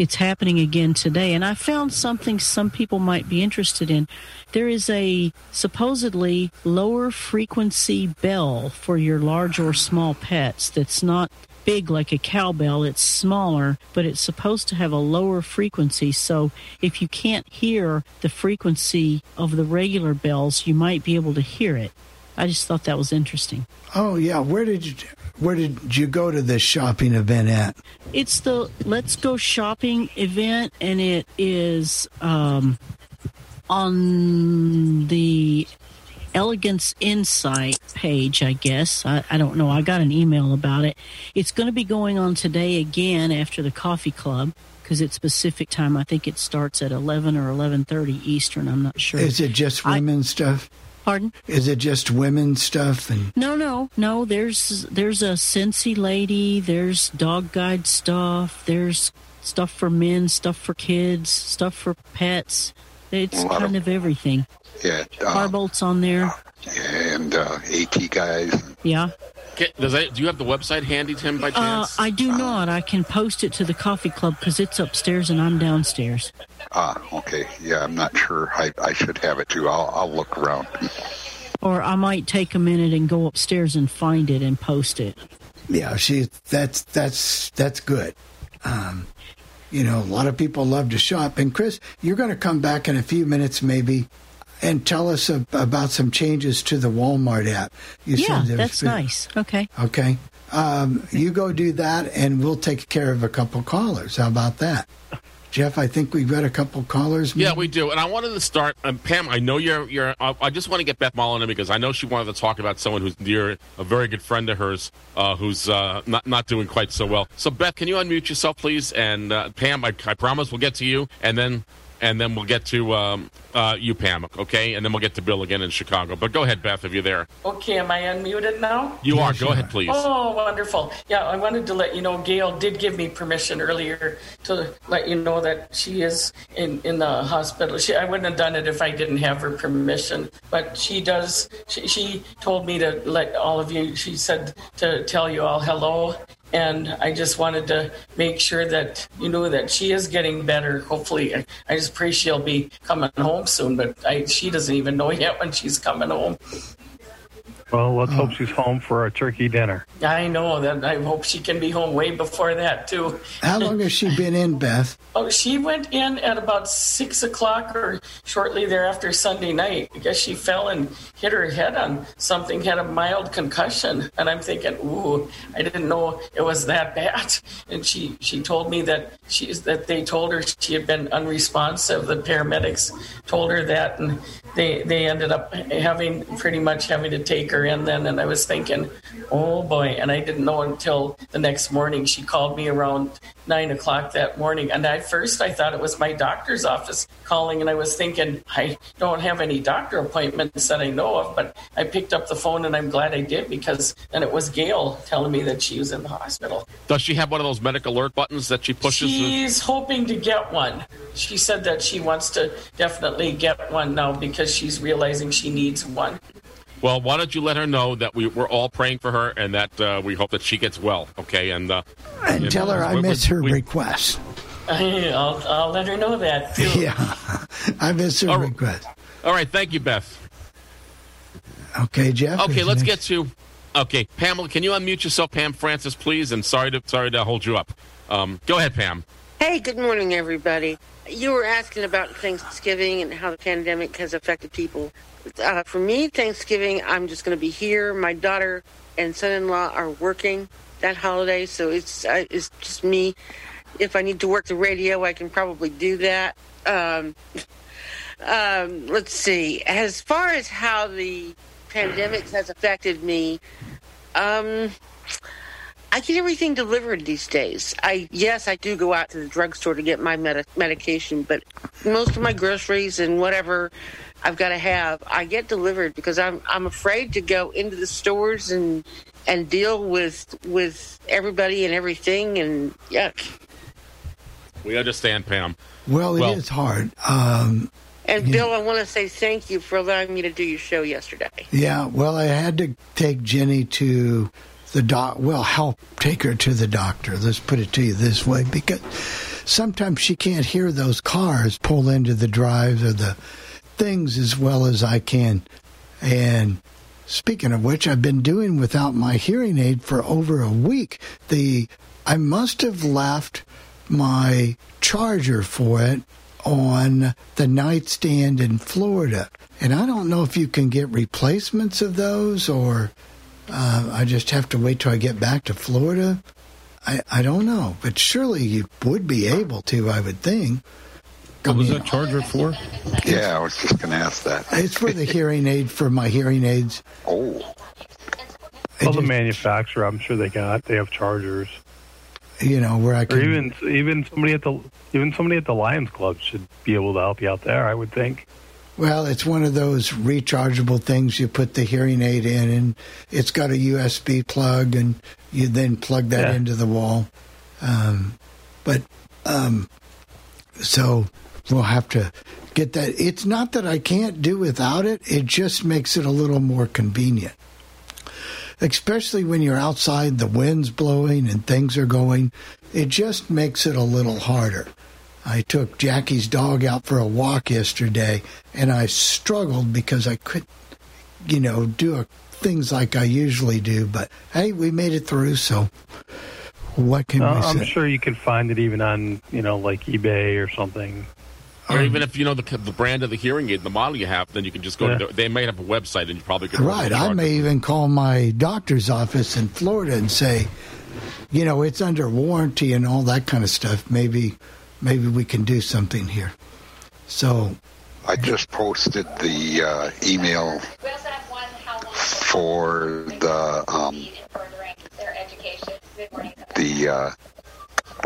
it's happening again today. And I found something some people might be interested in. There is a supposedly lower frequency bell for your large or small pets that's not big like a cowbell. It's smaller, but it's supposed to have a lower frequency. So if you can't hear the frequency of the regular bells, you might be able to hear it. I just thought that was interesting. Oh yeah, where did you where did you go to this shopping event at? It's the Let's Go Shopping event, and it is um, on the Elegance Insight page, I guess. I, I, don't know. I got an email about it. It's going to be going on today again after the coffee club because it's Pacific time. I think it starts at 11 or 11:30 Eastern. I'm not sure. Is it just women's I, stuff? Pardon? Is it just women stuff? And no, no, no. There's there's a Scentsy lady. There's dog guide stuff. There's stuff for men, stuff for kids, stuff for pets. It's kind of, of, everything. Yeah, um, car bolts on there. And uh, AT guys. Yeah. Does that, do you have the website handy, Tim, by uh, chance? Uh, I do not. I can post it to the coffee club because it's upstairs and I'm downstairs. Ah, okay. Yeah, I'm not sure. I, I should have it too. I'll, I'll look around. Or I might take a minute and go upstairs and find it and post it. Yeah, she. That's that's that's good. Um, you know, a lot of people love to shop. And Chris, you're going to come back in a few minutes, maybe, and tell us about some changes to the Walmart app. You yeah, that's been, nice. Okay. Okay. Um, you go do that, and we'll take care of a couple callers. How about that? Jeff, I think we've got a couple callers. Maybe? Yeah, we do. And I wanted to start. Um, Pam, I know you're. you're. Uh, I just want to get Beth Mullen in because I know she wanted to talk about someone who's near a very good friend of hers uh, who's uh, not not doing quite so well. So, Beth, can you unmute yourself, please? And uh, Pam, I, I promise we'll get to you, and then and then we'll get to um, uh, you, Pam, okay? And then we'll get to Bill again in Chicago. But go ahead, Beth, if you're there. Okay, am I unmuted now? You are. Go ahead, please. Oh, wonderful. Yeah, I wanted to let you know Gail did give me permission earlier to let you know that she is in, in the hospital. She, I wouldn't have done it if I didn't have her permission, but she does. She, she told me to let all of you, she said to tell you all hello and I just wanted to make sure that you know that she is getting better. Hopefully, I, I just pray she'll be coming home soon. But I, she doesn't even know yet when she's coming home. Well, let's hope uh. she's home for a turkey dinner. I know that. I hope she can be home way before that too. How long has she been in, Beth? Oh, she went in at about six o'clock or shortly thereafter Sunday night. I guess she fell and hit her head on something, had a mild concussion, and I'm thinking, ooh, I didn't know it was that bad. And she she told me that she's that they told her she had been unresponsive. The paramedics told her that, and they they ended up having pretty much having to take her in then. And I was thinking, oh boy, and I didn't know until the next morning. She called me around nine o'clock that morning, and at first I thought it was my doctor's office calling, and I was thinking I don't have any doctor appointments that I know of, but I picked up the phone, and I'm glad I did because then it was Gail telling me that she was in the hospital. Does she have one of those medical alert buttons that she pushes? She's hoping to get one. She said that she wants to definitely get one now because she's realizing she needs one. Well, why don't you let her know that we, we're all praying for her and that uh, we hope that she gets well, okay? And, uh, and, and tell her I miss her we, request. I'll, I'll let her know that, too. Yeah, I miss her all request. All right, thank you, Beth. Okay, Jeff. Okay, let's next? get to. Okay, Pamela, can you unmute yourself, Pam Francis, please? And sorry to sorry to hold you up. Um, go ahead, Pam. Hey, good morning, everybody. You were asking about Thanksgiving and how the pandemic has affected people. Uh, for me, Thanksgiving, I'm just going to be here. My daughter and son-in-law are working that holiday, so it's uh, it's just me. If I need to work the radio, I can probably do that. Um, um, let's see. As far as how the pandemic has affected me, um, I get everything delivered these days. I yes, I do go out to the drugstore to get my medi- medication, but most of my groceries and whatever I've got to have, I get delivered because I'm I'm afraid to go into the stores and and deal with with everybody and everything and yuck. We understand, Pam. Well, it is Well- hard. Um, And Yeah. Bill, I want to say thank you for allowing me to do your show yesterday. yeah, well, I had to take Jenny to the doc. will help take her to the doctor. Let's put it to you this way, because sometimes she can't hear those cars pull into the drives or the things as well as I can. And speaking of which, I've been doing without my hearing aid for over a week. The I must have left my charger for it on the nightstand in Florida. And I don't know if you can get replacements of those or uh, I just have to wait till I get back to Florida. I, I don't know, but surely you would be able to, I would think. What was that charger for? Yeah, I was just going to ask that. It's for the hearing aid for my hearing aids. Oh. Well, the manufacturer, I'm sure they got. They have chargers. You know where I Or can even even somebody at the even somebody at the Lions Club should be able to help you out there. I would think. Well, it's one of those rechargeable things you put the hearing aid in, and it's got a USB plug, and you then plug that Yeah. into the wall. Um, but um, so we'll have to get that. It's not that I can't do without it; it just makes it a little more convenient. Especially when you're outside, the wind's blowing and things are going. It just makes it a little harder. I took Jackie's dog out for a walk yesterday, and I struggled because I couldn't, you know, do a, things like I usually do. But hey, we made it through. So what can Uh, we I'm say? sure you can find it even on you know like eBay or something. Or even if you know the, the brand of the hearing aid, the model you have, then you can just go Yeah. to. The, they may have a website, and you probably could. Right. I may even call my doctor's office in Florida and say, you know, it's under warranty and all that kind of stuff. Maybe, maybe we can do something here. So I just posted the uh, email for the um, the uh,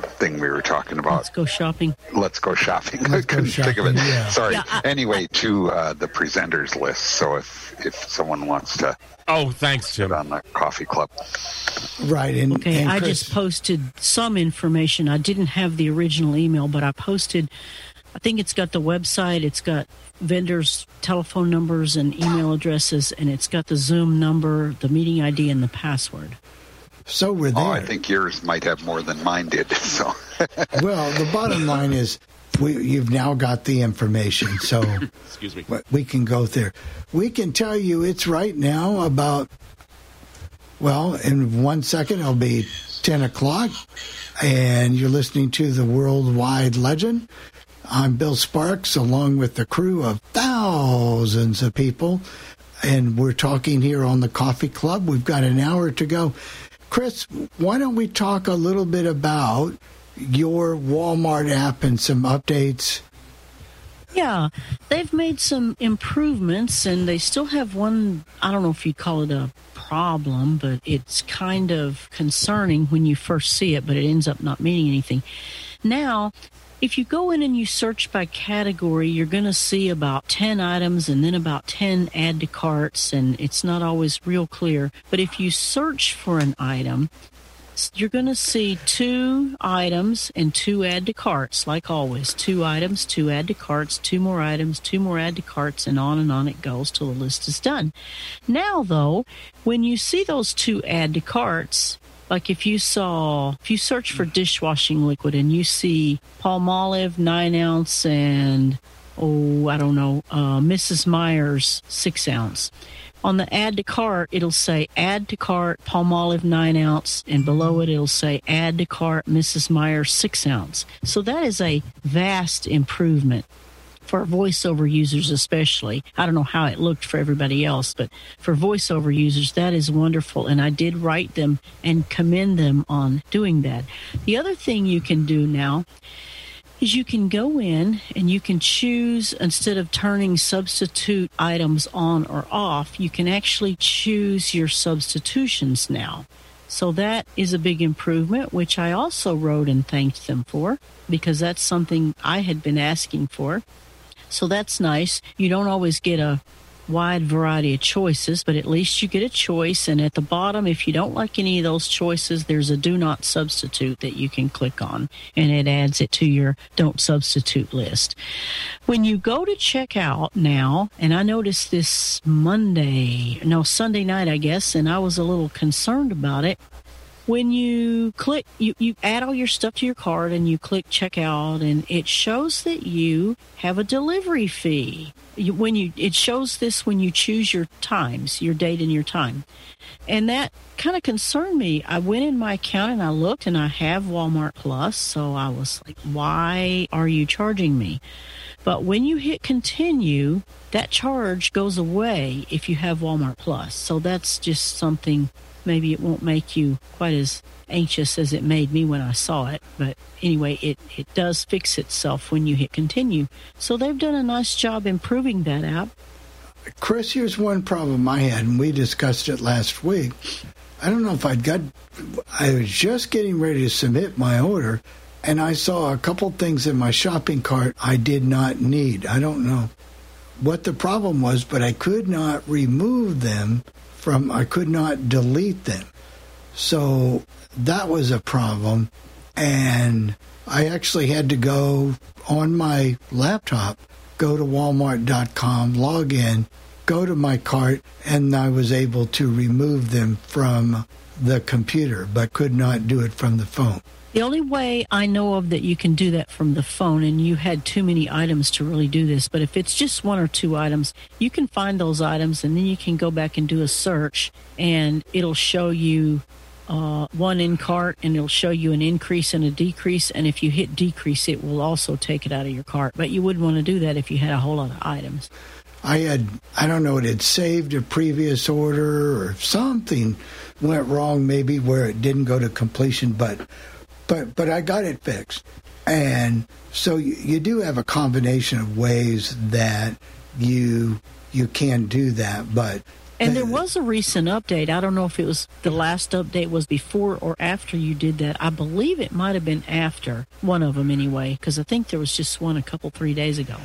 thing we were talking about. Let's go shopping. Let's go shopping. I Let's go couldn't think of it. yeah. Sorry. Yeah, I- anyway, to uh, the presenters list. So if if someone wants to, oh, thanks, Jim, on the coffee club. right. And, Okay, and I just posted some information. I didn't have the original email, but I posted. I think it's got the website. It's got vendors' telephone numbers and email addresses, and it's got the Zoom number, the meeting ID, and the password. So we're there. Oh, I think yours might have more than mine did. So well, the bottom line is we, you've now got the information, so Excuse me. we can go there. We can tell you it's right now about, well, in one second it'll be 10 o'clock, and you're listening to the Worldwide Legend. I'm Bill Sparks, along with the crew of thousands of people, and we're talking here on the Coffee Club. We've got an hour to go. Chris, why don't we talk a little bit about your Walmart app and some updates? Yeah, they've made some improvements, and they still have one. I don't know if you'd call it a problem, but it's kind of concerning when you first see it, but it ends up not meaning anything. Now, if you go in and you search by category, you're going to see about 10 items and then about 10 add to carts, and it's not always real clear. But if you search for an item, you're going to see two items and two add to carts, like always. Two items, two add to carts, two more items, two more add to carts, and on and on it goes till the list is done. Now, though, when you see those two add to carts, like if you saw, if you search for dishwashing liquid and you see Palmolive nine ounce and oh, I don't know, uh, Mrs. Meyer's six ounce. On the add to cart, it'll say add to cart Palmolive 9 ounce, and below it, it'll say add to cart Mrs. Meyer's 6 ounce. So that is a vast improvement for voiceover users, especially. I don't know how it looked for everybody else, but for voiceover users, that is wonderful. And I did write them and commend them on doing that. The other thing you can do now is you can go in and you can choose instead of turning substitute items on or off, you can actually choose your substitutions now. So that is a big improvement, which I also wrote and thanked them for because that's something I had been asking for. So that's nice. You don't always get a wide variety of choices, but at least you get a choice. And at the bottom, if you don't like any of those choices, there's a do not substitute that you can click on and it adds it to your don't substitute list. When you go to checkout now, and I noticed this Monday, no, Sunday night, I guess, and I was a little concerned about it when you click you, you add all your stuff to your card and you click checkout and it shows that you have a delivery fee. You, when you it shows this when you choose your times your date and your time. And that kind of concerned me. I went in my account and i looked and i have walmart plus so i was like why are you charging me? But when you hit continue that charge goes away if you have walmart plus. So that's just something maybe it won't make you quite as anxious as it made me when I saw it. But anyway, it, it does fix itself when you hit continue. So they've done a nice job improving that app. Chris, here's one problem I had, and we discussed it last week. I don't know if I'd got, I was just getting ready to submit my order, and I saw a couple things in my shopping cart I did not need. I don't know what the problem was, but I could not remove them from I could not delete them. So that was a problem and I actually had to go on my laptop, go to walmart.com, log in, go to my cart and I was able to remove them from the computer but could not do it from the phone. The only way I know of that you can do that from the phone, and you had too many items to really do this, but if it's just one or two items, you can find those items and then you can go back and do a search and it'll show you uh, one in cart and it'll show you an increase and a decrease. And if you hit decrease, it will also take it out of your cart. But you wouldn't want to do that if you had a whole lot of items. I had, I don't know, it had saved a previous order or something went wrong, maybe where it didn't go to completion, but but but I got it fixed. And so you, you do have a combination of ways that you you can do that, but and there was a recent update. I don't know if it was the last update was before or after you did that. I believe it might have been after one of them anyway, because I think there was just one a couple three days ago.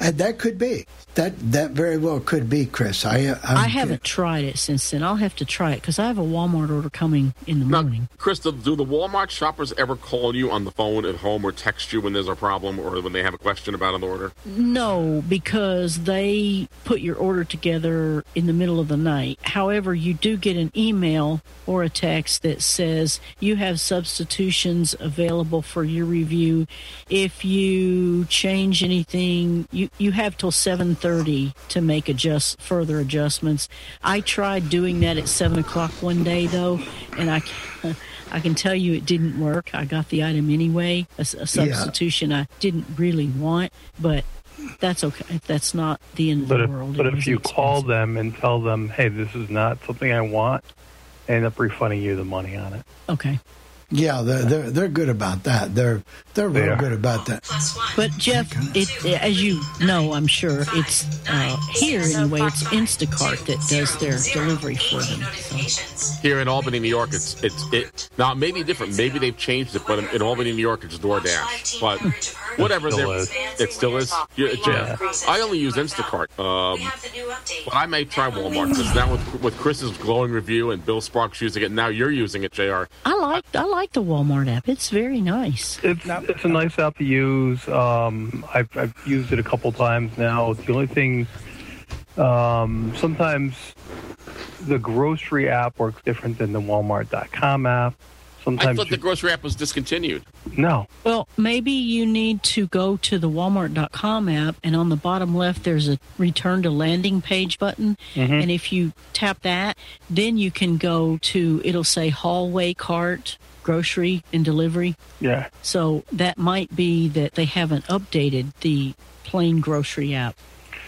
And that could be that. That very well could be, Chris. I uh, I'm, I have not tried it since then. I'll have to try it because I have a Walmart order coming in the now, morning. Chris, do, do the Walmart shoppers ever call you on the phone at home or text you when there's a problem or when they have a question about an order? No, because they put your order together in the middle of the night. However, you do get an email or a text that says you have substitutions available for your review. If you change anything, you you have till 7.30 to make adjust further adjustments i tried doing that at 7 o'clock one day though and i i can tell you it didn't work i got the item anyway a, a substitution yeah. i didn't really want but that's okay. That's not the end but of if, the world. But if you expensive. call them and tell them, "Hey, this is not something I want," they end up refunding you the money on it. Okay. Yeah, they're they're, they're good about that. They're they're real yeah. good about that. But Jeff, it as you know, I'm sure it's uh, here anyway. It's Instacart that does their delivery for them. So. Here in Albany, New York, it's it's it now maybe different. Maybe they've changed it, but in, in Albany, New York, it's DoorDash. But whatever, it still is. It still is. Yeah, yeah. I only use Instacart, um, but I may try Walmart because now with with Chris's glowing review and Bill Sparks using it, now you're using it, Jr. I like I like the Walmart app. It's very nice. It's it's a nice app to use. Um, I've I've used it a couple times now. The only thing, um, sometimes the grocery app works different than the Walmart.com app. Sometimes I Sometimes thought the grocery app was discontinued. no. Well, maybe you need to go to the Walmart.com app, and on the bottom left, there's a return to landing page button. Mhm. And if you tap that, then you can go to, it'll say hallway cart, grocery, and delivery. Yeah. So that might be that they haven't updated the plain grocery app.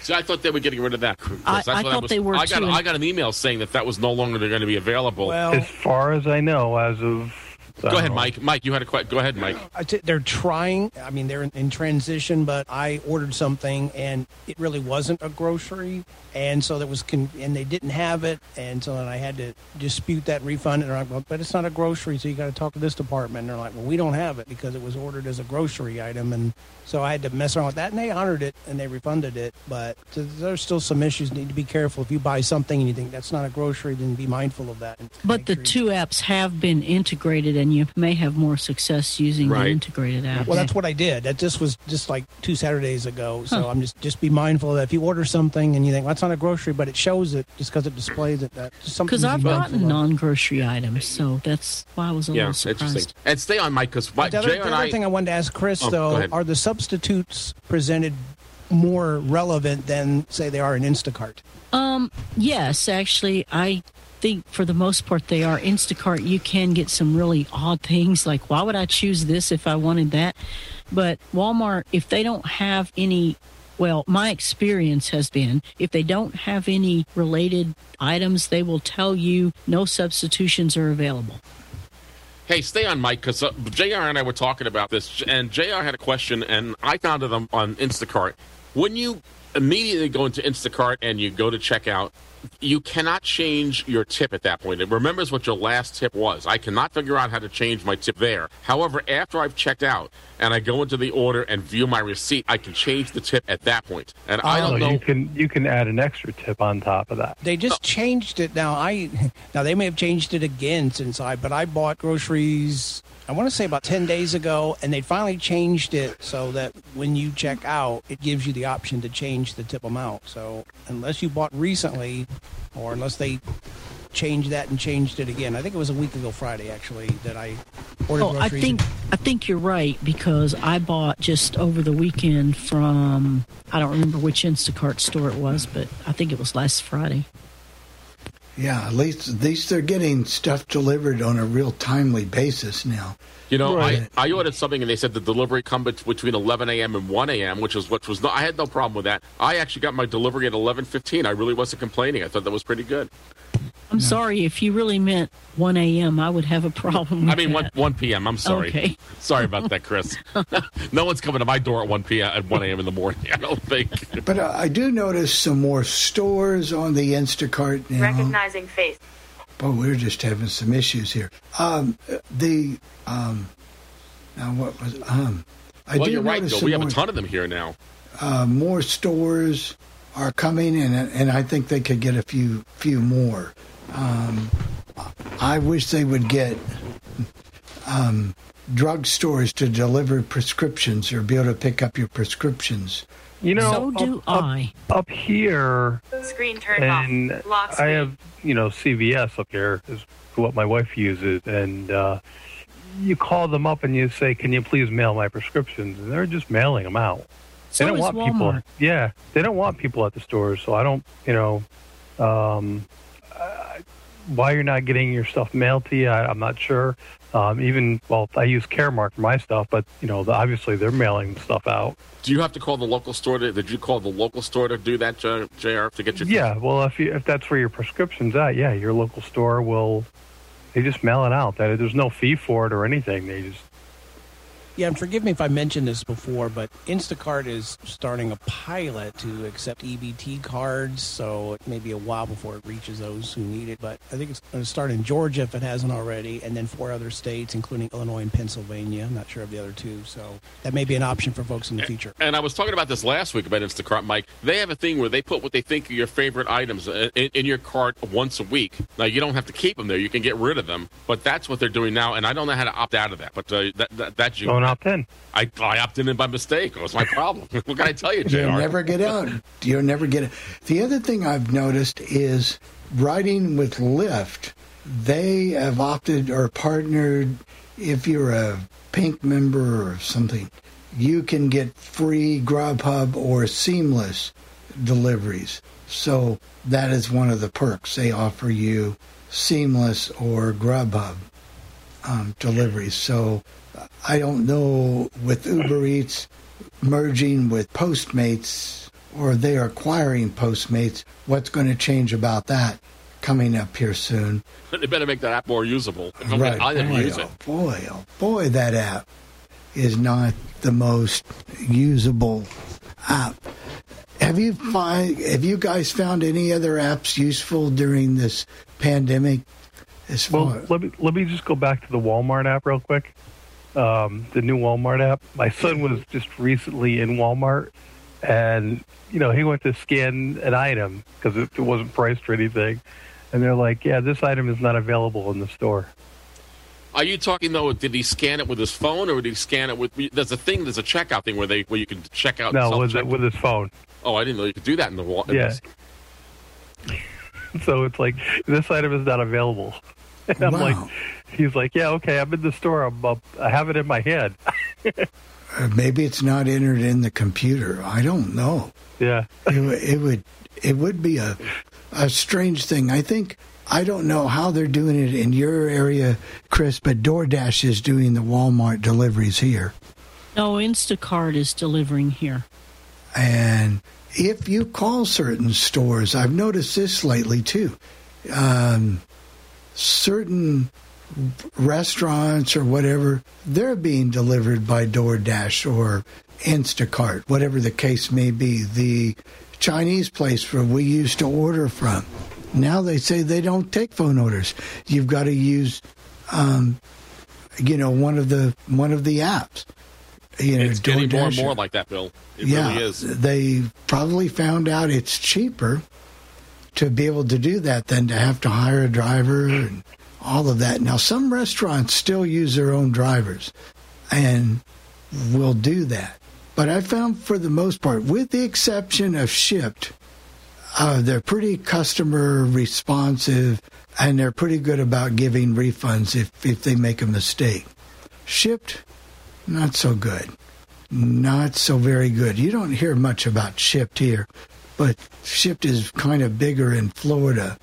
See, I thought they were getting rid of that. I- I thought was, they were I got, too. I got an email saying that that was no longer going to be available. Well, as far as I know, as of I go ahead. Uh-huh. Mike. Mike, you had a question. Go ahead, Mike. I t- they're trying. I mean, they're in, in transition, but I ordered something and it really wasn't a grocery, and so there was con- and they didn't have it, and so then I had to dispute that refund. And they're like, but it's not a grocery, so you got to talk to this department. And they're like, well, we don't have it because it was ordered as a grocery item, and so I had to mess around with that, and they honored it and they refunded it. But there's still some issues. You Need to be careful if you buy something and you think that's not a grocery, then be mindful of that. But the two apps have been integrated, and you may have more success using the integrated app. Well, that's what I did. That just was just like two Saturdays ago. So Huh. I'm just just be mindful that if you order something and you think well, that's not a grocery, but it shows it just because it displays it. That just something Because I've mindful gotten non-grocery items, so that's why I was a Yeah, little surprised. interesting. And stay on Mike because The other, Jay the and other I. thing I wanted to ask Chris Oh, though are the substitutes presented more relevant than say they are in Instacart? Um, yes, actually, I think for the most part they are. Instacart, you can get some really odd things. Like, why would I choose this if I wanted that? But Walmart, if they don't have any, well, my experience has been if they don't have any related items, they will tell you no substitutions are available. Hey, stay on Mike because uh, Jr. and I were talking about this, and Jr. had a question, and I found it on, on Instacart. When you immediately go into Instacart and you go to checkout, you cannot change your tip at that point. It remembers what your last tip was. I cannot figure out how to change my tip there. However, after I've checked out and I go into the order and view my receipt, I can change the tip at that point. And I don't know. You can you can add an extra tip on top of that. They just changed it now. I now they may have changed it again since I, but I bought groceries. I want to say about ten days ago, and they finally changed it so that when you check out, it gives you the option to change the tip amount. So unless you bought recently, or unless they changed that and changed it again, I think it was a week ago Friday actually that I ordered Oh, I think I think you're right because I bought just over the weekend from I don't remember which Instacart store it was, but I think it was last Friday. Yeah, at least at least they're getting stuff delivered on a real timely basis now. You know, Right. I, I ordered something and they said the delivery come between 11 a.m. and 1 a.m., which was which was no, I had no problem with that. I actually got my delivery at 11:15. I really wasn't complaining. I thought that was pretty good. I'm sorry if you really meant 1 a.m. I would have a problem. With I mean, 1 that. 1 p.m. I'm sorry. Okay. Sorry about that, Chris. no one's coming to my door at 1 p.m. at 1 a.m. in the morning. I don't think. But uh, I do notice some more stores on the Instacart now. Recognizing face. But we're just having some issues here. Um, the um, now what was um? I well, did you're right, notice Bill. some We have more, a ton of them here now. uh, more stores are coming, and and I think they could get a few few more. Um, I wish they would get um, drugstores to deliver prescriptions or be able to pick up your prescriptions. You know, So do up, I. Up, up here, Screen turned and off. Lock I have you know CVS up here is what my wife uses, and uh, you call them up and you say, "Can you please mail my prescriptions?" And they're just mailing them out. So they don't is want people. Walmart. Yeah, they don't want people at the stores. So I don't, you know, um, uh, why you're not getting your stuff mailed to you, I, I'm not sure. Um, even well, I use Caremark for my stuff, but you know, the, obviously they're mailing stuff out. Do you have to call the local store to? Did you call the local store to do that, J- Jr. To get your? Yeah, well, if you if that's where your prescription's at, yeah, your local store will. They just mail it out. That there's no fee for it or anything. They just Yeah, and forgive me if I mentioned this before, but Instacart is starting a pilot to accept EBT cards, so it may be a while before it reaches those who need it. But I think it's going to start in Georgia if it hasn't already, and then four other states, including Illinois and Pennsylvania. I'm not sure of the other two, so that may be an option for folks in the future. And I was talking about this last week about Instacart, Mike. They have a thing where they put what they think are your favorite items uh, in, in your cart once a week. Now you don't have to keep them there; you can get rid of them. But that's what they're doing now, and I don't know how to opt out of that. But uh, that, that that's you. don't opt in. I, I opted in by mistake. It was my problem. what can I tell you, Jr.? You'll never get out. You'll never get it. The other thing I've noticed is riding with Lyft. they have opted or partnered. If you're a pink member or something, you can get free Grubhub or seamless deliveries. So that is one of the perks. They offer you seamless or Grubhub um, deliveries. So I don't know with Uber Eats merging with Postmates or they are acquiring Postmates, what's going to change about that coming up here soon. They better make that app more usable. If I'm Right. gonna- I never boy, use oh, it. boy, oh boy, that app is not the most usable app. Have you find have you guys found any other apps useful during this pandemic? As far Well, let me let me just go back to the Walmart app real quick. Um, the new Walmart app. My son was just recently in Walmart, and you know he went to scan an item because it, it wasn't priced or anything, and they're like, "Yeah, this item is not available in the store." Are you talking though? Did he scan it with his phone, or did he scan it with? There's a thing. There's a checkout thing where they where you can check out. No, with self-check. with his phone. Oh, I didn't know you could do that in the wall. Yeah. So it's like this item is not available. And I'm Wow. like, he's like, "Yeah, okay, I'm in the store. I'm, uh, I have it in my head." Maybe it's not entered in the computer. I don't know. Yeah. It, it would it would be a a strange thing. I think I don't know how they're doing it in your area, Chris, but DoorDash is doing the Walmart deliveries here. No, Instacart is delivering here. And if you call certain stores, I've noticed this lately too. Um, certain restaurants or whatever, they're being delivered by DoorDash or Instacart, whatever the case may be. The Chinese place where we used to order from, now they say they don't take phone orders. You've got to use, um, you know, one of the one of the apps. You know, It's getting more and more like that, Bill. It yeah, really is. they probably found out it's cheaper to be able to do that than to have to hire a driver and all of that. Now, some restaurants still use their own drivers and will do that. But I found for the most part, with the exception of Shipt, uh, they're pretty customer responsive and they're pretty good about giving refunds if, if they make a mistake. Shipt, not so good not so very good. You don't hear much about Shipt here, but Shipt is kind of bigger in Florida,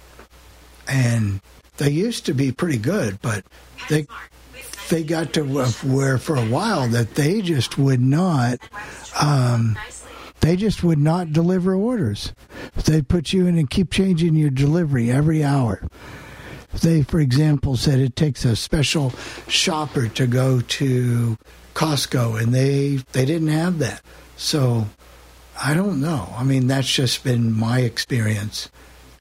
and they used to be pretty good, but they they got to where for a while that they just would not. Um, they just would not deliver orders. They'd put you in and keep changing your delivery every hour. They, for example, said it takes a special shopper to go to Costco, and they they didn't have that. So I don't know. I mean, that's just been my experience.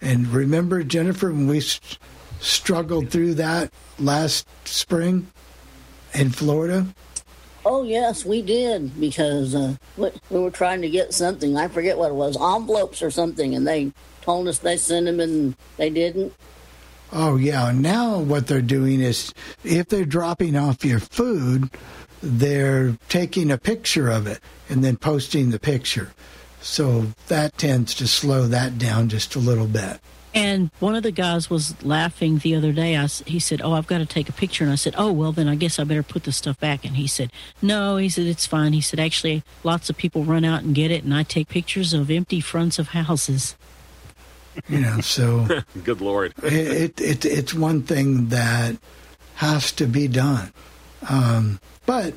And remember, Jennifer, when we struggled through that last spring in Florida? Oh yes, we did because uh, we we were trying to get something. I forget what it was, envelopes or something, and they told us they sent them and they didn't. Oh, yeah. Now what they're doing is if they're dropping off your food, they're taking a picture of it and then posting the picture. So that tends to slow that down just a little bit. And one of the guys was laughing the other day. I, s- he said, "Oh, I've got to take a picture," and I said, "Oh, well, then I guess I better put the stuff back." And he said, "No," he said, "It's fine." He said, "Actually, lots of people run out and get it, and I take pictures of empty fronts of houses." You know, so Good lord. it, it, it it's one thing that has to be done. Um, but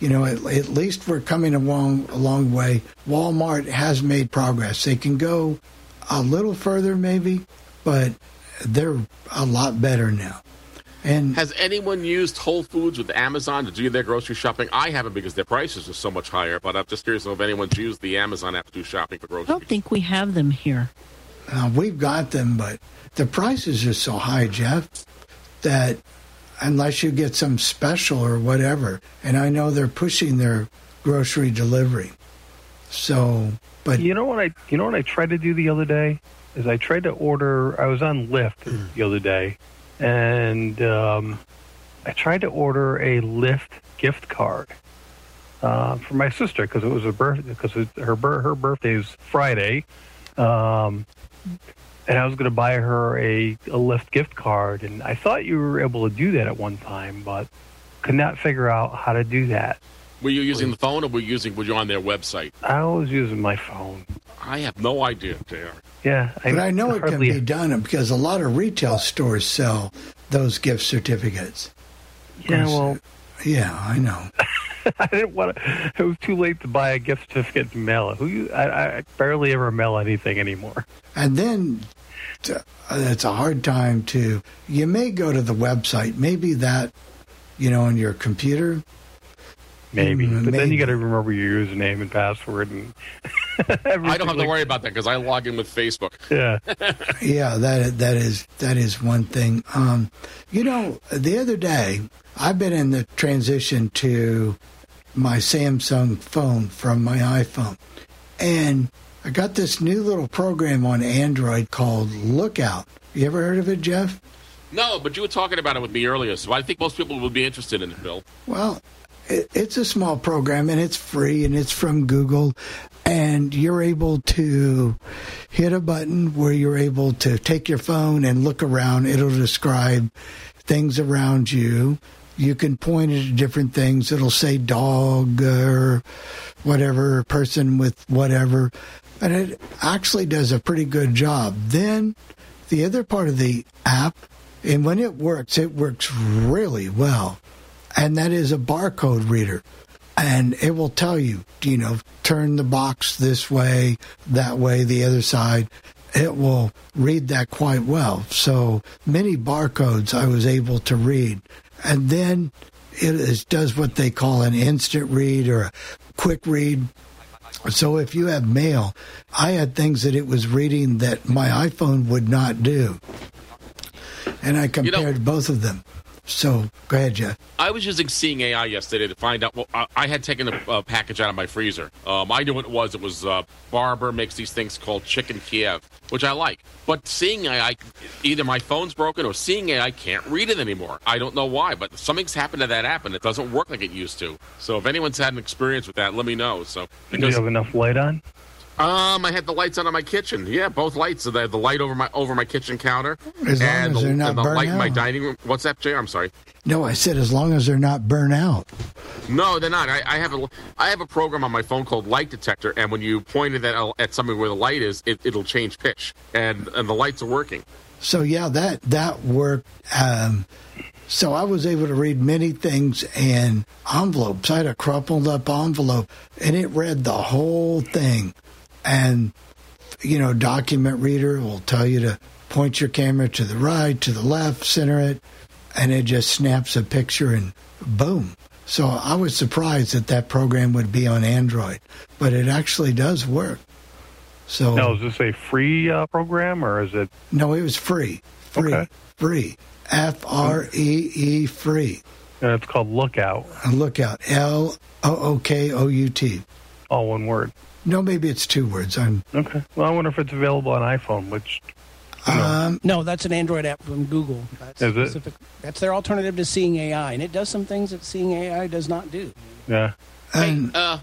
you know, at, at least we're coming a long a long way. Walmart has made progress. They can go a little further, maybe, but they're a lot better now. And Has anyone used Whole Foods with Amazon to do their grocery shopping? I haven't because their prices are so much higher. But I'm just curious if anyone's used the Amazon app to do shopping for groceries. I don't think we have them here. Uh, we've got them, but the prices are so high, Jeff, that unless you get some special or whatever, and I know they're pushing their grocery delivery. So, but you know what I you know what I tried to do the other day is I tried to order. I was on Lyft the other day, and um, I tried to order a Lyft gift card uh, for my sister because it was a birthday because her her birthday is Friday, um, and I was going to buy her a, a Lyft gift card, and I thought you were able to do that at one time, but could not figure out how to do that. Were you using the phone or were you using were you on their website? I was using my phone. I have no idea, JR. Yeah, but I know it can be done because a lot of retail stores sell those gift certificates. Yeah, well, yeah, I know. I didn't want to. It was too late to buy a gift certificate to mail it. Who you? I, I barely ever mail anything anymore. And then t- it's a hard time to. You may go to the website, maybe that, you know, on your computer. Maybe, Mm, but then you got to remember your username and password, and I don't have to worry about that because I log in with Facebook. Yeah. yeah, that that is that is one thing. Um, you know, the other day I've been in the transition to my Samsung phone from my iPhone, and I got this new little program on Android called Lookout. You ever heard of it, Jeff? No, but you were talking about it with me earlier, so I think most people would be interested in it, Bill. Well, it, it's a small program and it's free and it's from Google. And you're able to hit a button where you're able to take your phone and look around. It'll describe things around you. You can point it at different things. It'll say dog or whatever, person with whatever. And it actually does a pretty good job. Then the other part of the app, and when it works, it works really well and that is a barcode reader. And it will tell you, you know, turn the box this way, that way, the other side. It will read that quite well. So many barcodes I was able to read. And then it is, does what they call an instant read or a quick read. So if you have mail, I had things that it was reading that my iPhone would not do. And I compared both of them. So go ahead, Jeff. I was using Seeing AI yesterday to find out. Well, I, I had taken a, a package out of my freezer. Um, I knew what it was. It was uh, Barber makes these things called chicken Kiev, which I like. But Seeing AI, either my phone's broken or Seeing AI can't read it anymore. I don't know why, but something's happened to that app and it doesn't work like it used to. So if anyone's had an experience with that, let me know. So Do you have enough light on? Um, I had the lights on in my kitchen. Yeah, both lights. So they had the light over my over my kitchen counter As long and as the, they're not the light in my dining room. What's that, Jay? I'm sorry. No, I said as long as they're not burnt out. No, they're not. I, I have a I have a program on my phone called Light Detector, and when you point it at, at something where the light is, it, it'll change pitch, and and the lights are working. So yeah, that that worked. Um, so I was able to read many things in envelopes. I had a crumpled up envelope, and it read the whole thing. And you know, document reader will tell you to point your camera to the right, to the left, center it, and it just snaps a picture and boom. So I was surprised that that program would be on Android, but it actually does work. So Now, is this a free uh, program or is it? no, it was free. Free. Okay. Free. F R E E free. And it's called Lookout. Lookout. L O O K O U T. All one word. No, maybe it's two words. I'm Okay. Well, I wonder if it's available on iPhone, which um, no, that's an Android app from Google. That's Is it? That's their alternative to Seeing AI, and it does some things that Seeing AI does not do. yeah. Hey, uh,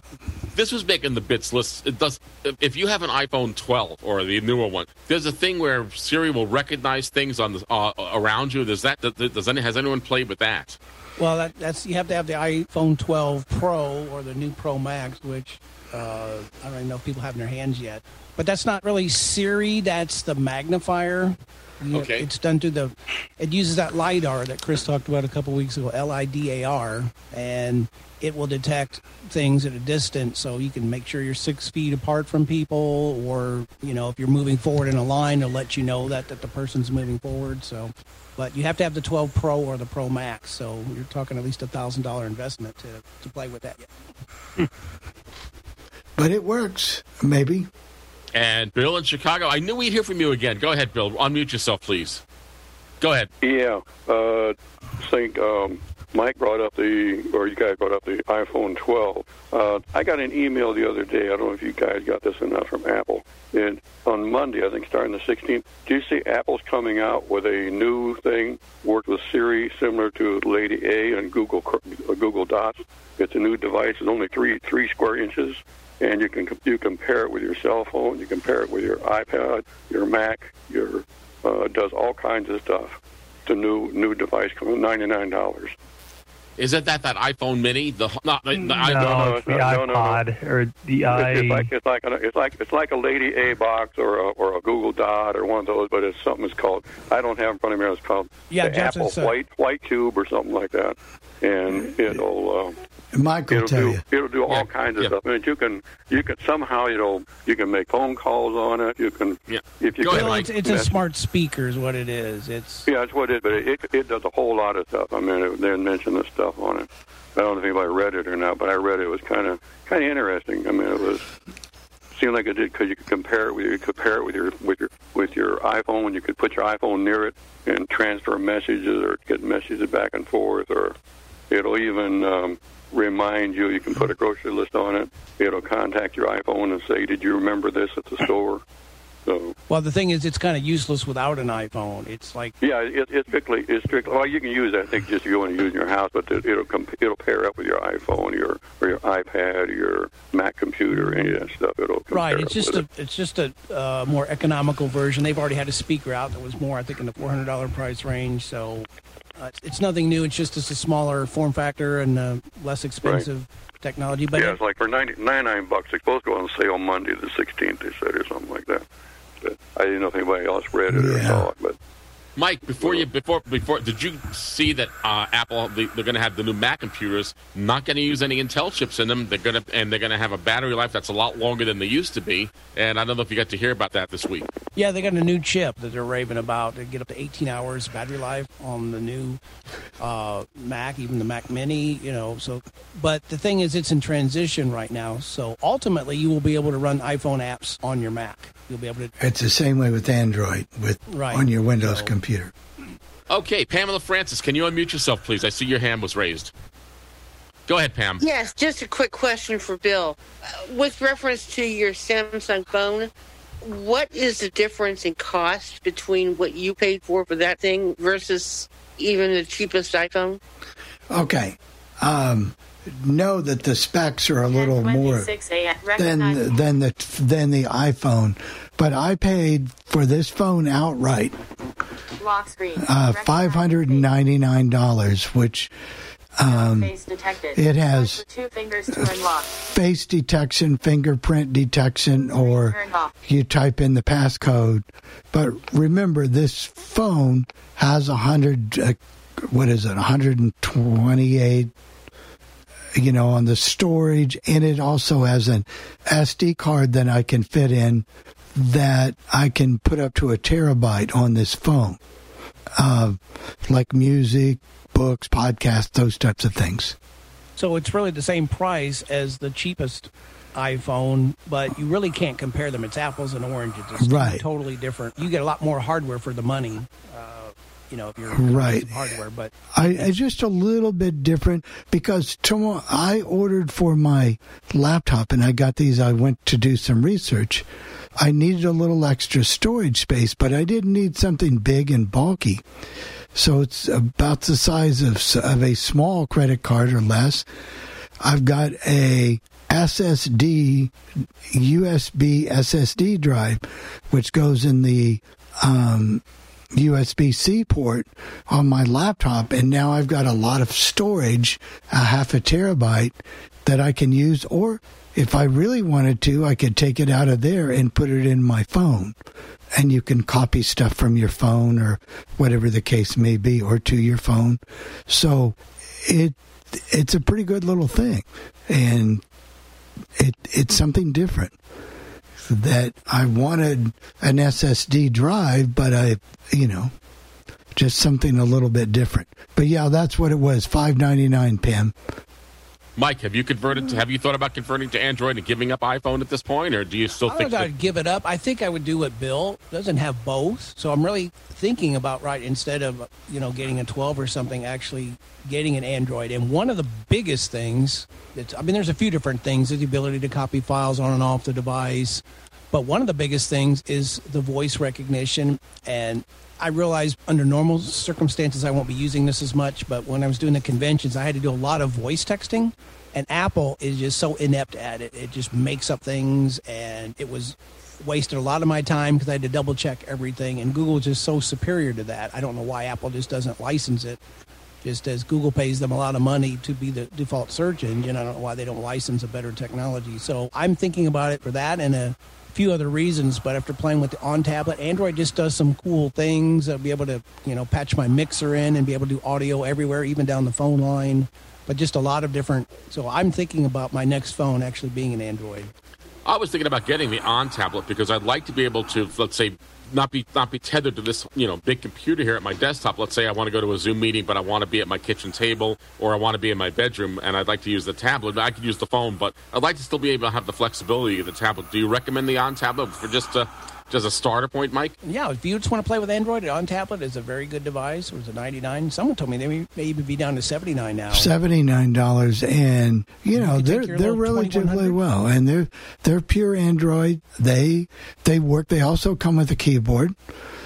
this was making the bits list. It does. If you have an iPhone 12 or the newer one, there's a thing where Siri will recognize things on the uh, around you. Does that? Does, does any, has anyone played with that? Well, that, that's you have to have the iPhone 12 Pro or the new Pro Max, which uh, I don't even know if people have in their hands yet. But that's not really Siri. That's the magnifier. You- Okay. It's done through the. It uses that lidar that Chris talked about a couple weeks ago, L I D A R, and it will detect things at a distance, so you can make sure you're six feet apart from people, or you know if you're moving forward in a line, it'll let you know that that the person's moving forward. So, but you have to have the 12 Pro or the Pro Max. So you're talking at least a thousand dollar investment to to play with that. Yet. but it works. Maybe. And Bill in Chicago, I knew we'd hear from you again. Go ahead, Bill. Unmute yourself, please. Go ahead. Yeah, uh, think um, Mike brought up the, or you guys brought up the iPhone 12. Uh, I got an email the other day. I don't know if you guys got this or not from Apple. And on Monday, I think starting the 16th, do you see Apple's coming out with a new thing, worked with Siri, similar to Lady A and Google uh, Google Dots? It's a new device. It's only three three square inches, and you can you compare it with your cell phone, you compare it with your iPad, your Mac, your uh, does all kinds of stuff. The new new device coming ninety nine dollars. Isn't that that iPhone Mini? The not the, the No, iPhone. it's the no, no, no. iPod or the i. It's, it's like it's like a, it's like it's like a Lady A box or a, or a Google Dot or one of those, but it's something that's called I don't have it in front of me. It's called Yeah, the Jeff, Apple it's, White White Cube or something like that, and it'll. Uh, Mike will it'll tell do you. it'll do all kinds of stuff. I mean, you can you can somehow you know you can make phone calls on it. You can yeah. if you Well, can, it's, it's a smart speaker, is what it is. It's Yeah, that's what it is, but it, it does a whole lot of stuff. I mean, it, they mentioned the stuff on it. I don't know if anybody read it or not, but I read it. It was kind of kind of interesting. I mean, it was seemed like it did because you could compare it with you could compare it with your with your with your iPhone. You could put your iPhone near it and transfer messages or get messages back and forth, or it'll even um, remind you. You can put a grocery list on it. It'll contact your iPhone and say, "Did you remember this at the store?" So well, the thing is, it's kind of useless without an iPhone. It's like Yeah, it, it's strictly it's strictly. Well, you can use it. I think just if you want to use it in your house, but it, it'll comp- it'll pair up with your iPhone, your or your iPad, or your Mac computer, any of that stuff. It'll right. It's just a it's just a uh, more economical version. They've already had a speaker out that was more, I think, in the four hundred dollar price range. So uh, it's, nothing new. It's just it's a smaller form factor and uh, less expensive technology. But yeah, it's like for ninety ninety nine bucks. It's supposed to go on sale Monday the sixteenth. They said or something like that. But I didn't know if anybody else read it or saw it. But Mike, before you before before, did you see that uh, Apple they, they're going to have the new Mac computers not going to use any Intel chips in them? They're going to and they're going to have a battery life that's a lot longer than they used to be. And I don't know if you got to hear about that this week. Yeah, they got a new chip that they're raving about. They get up to 18 hours battery life on the new uh, Mac, even the Mac Mini. You know, so but the thing is, it's in transition right now. So ultimately, you will be able to run iPhone apps on your Mac. You'll be able to. It's the same way with Android with Right. on your Windows computer. Okay, Pamela Francis, can you unmute yourself, please? I see your hand was raised. Go ahead, Pam. Yes, just a quick question for Bill. Uh, with reference to your Samsung phone, what is the difference in cost between what you paid for for that thing versus even the cheapest iPhone? Okay. Um, know that the specs are a little more than than the than the iPhone, but I paid for this phone outright lock screen. uh, five hundred and ninety nine dollars, which um, Face it has two fingers to unlock. face detection, fingerprint detection, or you type in the passcode. But remember, this phone has a hundred. Uh, what is it? One hundred and twenty-eight. You know, on the storage, and it also has an SD card that I can fit in that I can put up to a terabyte on this phone, uh, like music, books, podcasts, those types of things. So it's really the same price as the cheapest iPhone, but you really can't compare them. It's apples and oranges. It's Right. totally different. You get a lot more hardware for the money. Uh, you know, if you're Right. hardware, but I, it's just a little bit different because tomorrow I ordered for my laptop and I got these. I went to do some research. I needed a little extra storage space, but I didn't need something big and bulky. So it's about the size of, of a small credit card or less. I've got a SSD, USB SSD drive, which goes in the um, USB C port on my laptop, and now I've got a lot of storage, a half a terabyte that I can use. Or if I really wanted to, I could take it out of there and put it in my phone. And you can copy stuff from your phone or whatever the case may be, or to your phone. So it it's a pretty good little thing, and it it's something different that I wanted an SSD drive, but I, you know, just something a little bit different. But yeah, that's what it was, five ninety nine, Pam. Mike, have you converted? To, have you thought about converting to Android and giving up iPhone at this point, or do you still I think don't know that? if I'd give it up. I think I would do what Bill doesn't have both. So I'm really thinking about right instead of you know getting a 12 or something, actually getting an Android. And one of the biggest things that's I mean, there's a few different things: is the ability to copy files on and off the device. But one of the biggest things is the voice recognition. And I realize under normal circumstances I won't be using this as much, but when I was doing the conventions, I had to do a lot of voice texting. And Apple is just so inept at it. It just makes up things, and it was wasted a lot of my time because I had to double check everything. And Google is just so superior to that. I don't know why Apple just doesn't license it. Just as Google pays them a lot of money to be the default search engine, I don't know why they don't license a better technology. So I'm thinking about it for that and a few other reasons. But after playing with the onn tablet, Android just does some cool things. I'll be able to, you know, patch my mixer in and be able to do audio everywhere, even down the phone line. But just a lot of different. So I'm thinking about my next phone actually being an Android. I was thinking about getting the onn tablet because I'd like to be able to, let's say, not be not be tethered to this you know big computer here at my desktop. Let's say I want to go to a Zoom meeting, but I want to be at my kitchen table or I want to be in my bedroom, and I'd like to use the tablet. I could use the phone, but I'd like to still be able to have the flexibility of the tablet. Do you recommend the onn tablet for just a just a starter point, Mike? Yeah, if you just want to play with Android, onn tablet is a very good device. It was a 99. Someone told me they may, may even be down to 79 now. Seventy nine dollars, and you know can they're they're relatively well, and they're they're pure Android. They they work. They also come with a keyboard,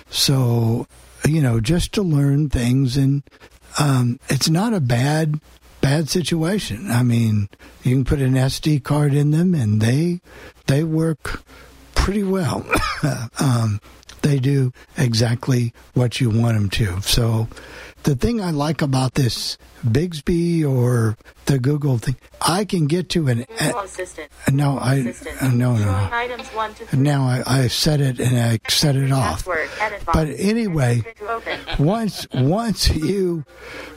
so you know just to learn things, and um, it's not a bad bad situation. I mean, you can put an SD card in them, and they they work pretty well. um, they do exactly what you want them to. So the thing I like about this Bixby or the Google thing, I can get to an. Google Assistant. No, I Assistant. uh, no no. items one to three. Now I, I set it and I set it off. Password. Edit box. But anyway, once once you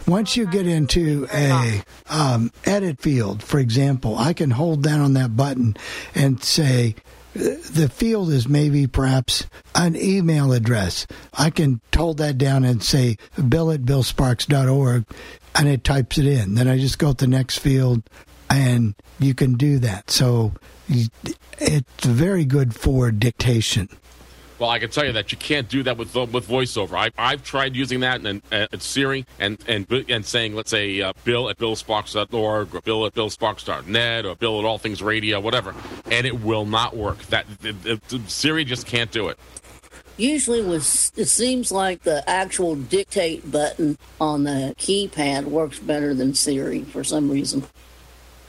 once you get into a um, edit field, for example, I can hold down on that button and say the field is maybe perhaps an email address. I can hold that down and say bill at billsparks.org and it types it in. Then I just go to the next field and you can do that. So it's very good for dictation. Well, I can tell you that you can't do that with with voiceover. I, I've tried using that and, and, and Siri and and and saying, let's say, uh, Bill at billsparks.org or Bill at billsparks.net or Bill at All Things Radio, whatever, and it will not work. That it, it- Siri just can't do it. Usually, with it seems like the actual dictate button on the keypad works better than Siri for some reason.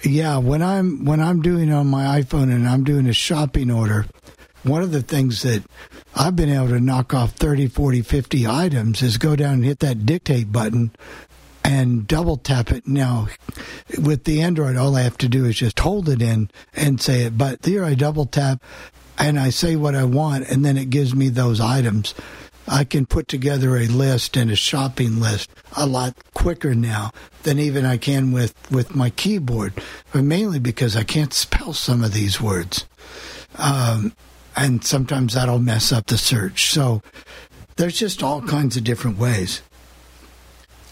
Yeah, when I'm when I'm doing on my iPhone and I'm doing a shopping order, one of the things that I've been able to knock off 30, 40, 50 items is go down and hit that dictate button and double tap it. Now, with the Android, all I have to do is just hold it in and say it. But here I double tap and I say what I want, and then it gives me those items. I can put together a list and a shopping list a lot quicker now than even I can with, with my keyboard, but mainly because I can't spell some of these words. Um, and sometimes that'll mess up the search. So there's just all kinds of different ways.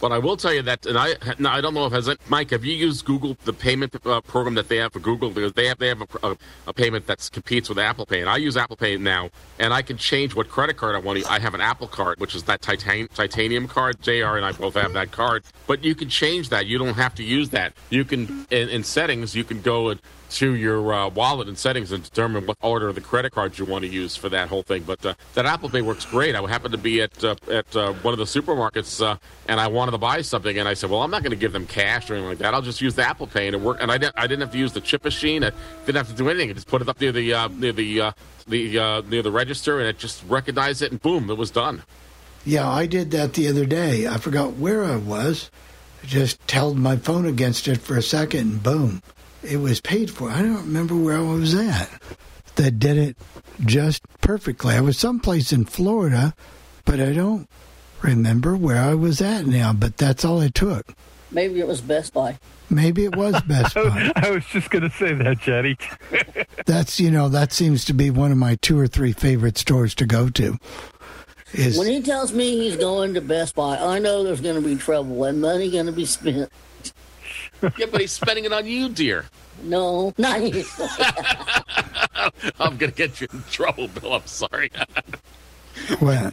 But I will tell you that, and I no, I don't know if has it, Mike. Have you used Google the payment uh, program that they have for Google? Because they have they have a, a, a payment that competes with Apple Pay, and I use Apple Pay now, and I can change what credit card I want. to I have an Apple card, which is that titan, titanium card. Jr. and I both have that card, but you can change that. You don't have to use that. You can in, in settings. You can go to your uh, wallet and settings and determine what order of the credit cards you want to use for that whole thing. But uh, that Apple Pay works great. I happened to be at uh, at uh, one of the supermarkets uh, and I wanted to buy something, and I said, "Well, I'm not going to give them cash or anything like that. I'll just use the Apple Pay and it worked." And I didn't I didn't have to use the chip machine. I didn't have to do anything. I just put it up near the uh, near the the near the register, and it just recognized it, and boom, it was done. Yeah, I did that the other day. I forgot where I was. I just held my phone against it for a second, and boom, it was paid for. I don't remember where I was at. That did it just perfectly. I was someplace in Florida, but I don't remember where I was at now. But that's all it took. Maybe it was Best Buy. Maybe it was Best Buy. I was just going to say that, Jetty. That's you know that seems to be one of my two or three favorite stores to go to. Is When he tells me he's going to Best Buy, I know there's going to be trouble and money going to be spent. yeah, but he's spending it on you, dear. No, not you. I'm going to get you in trouble, Bill. I'm sorry. well,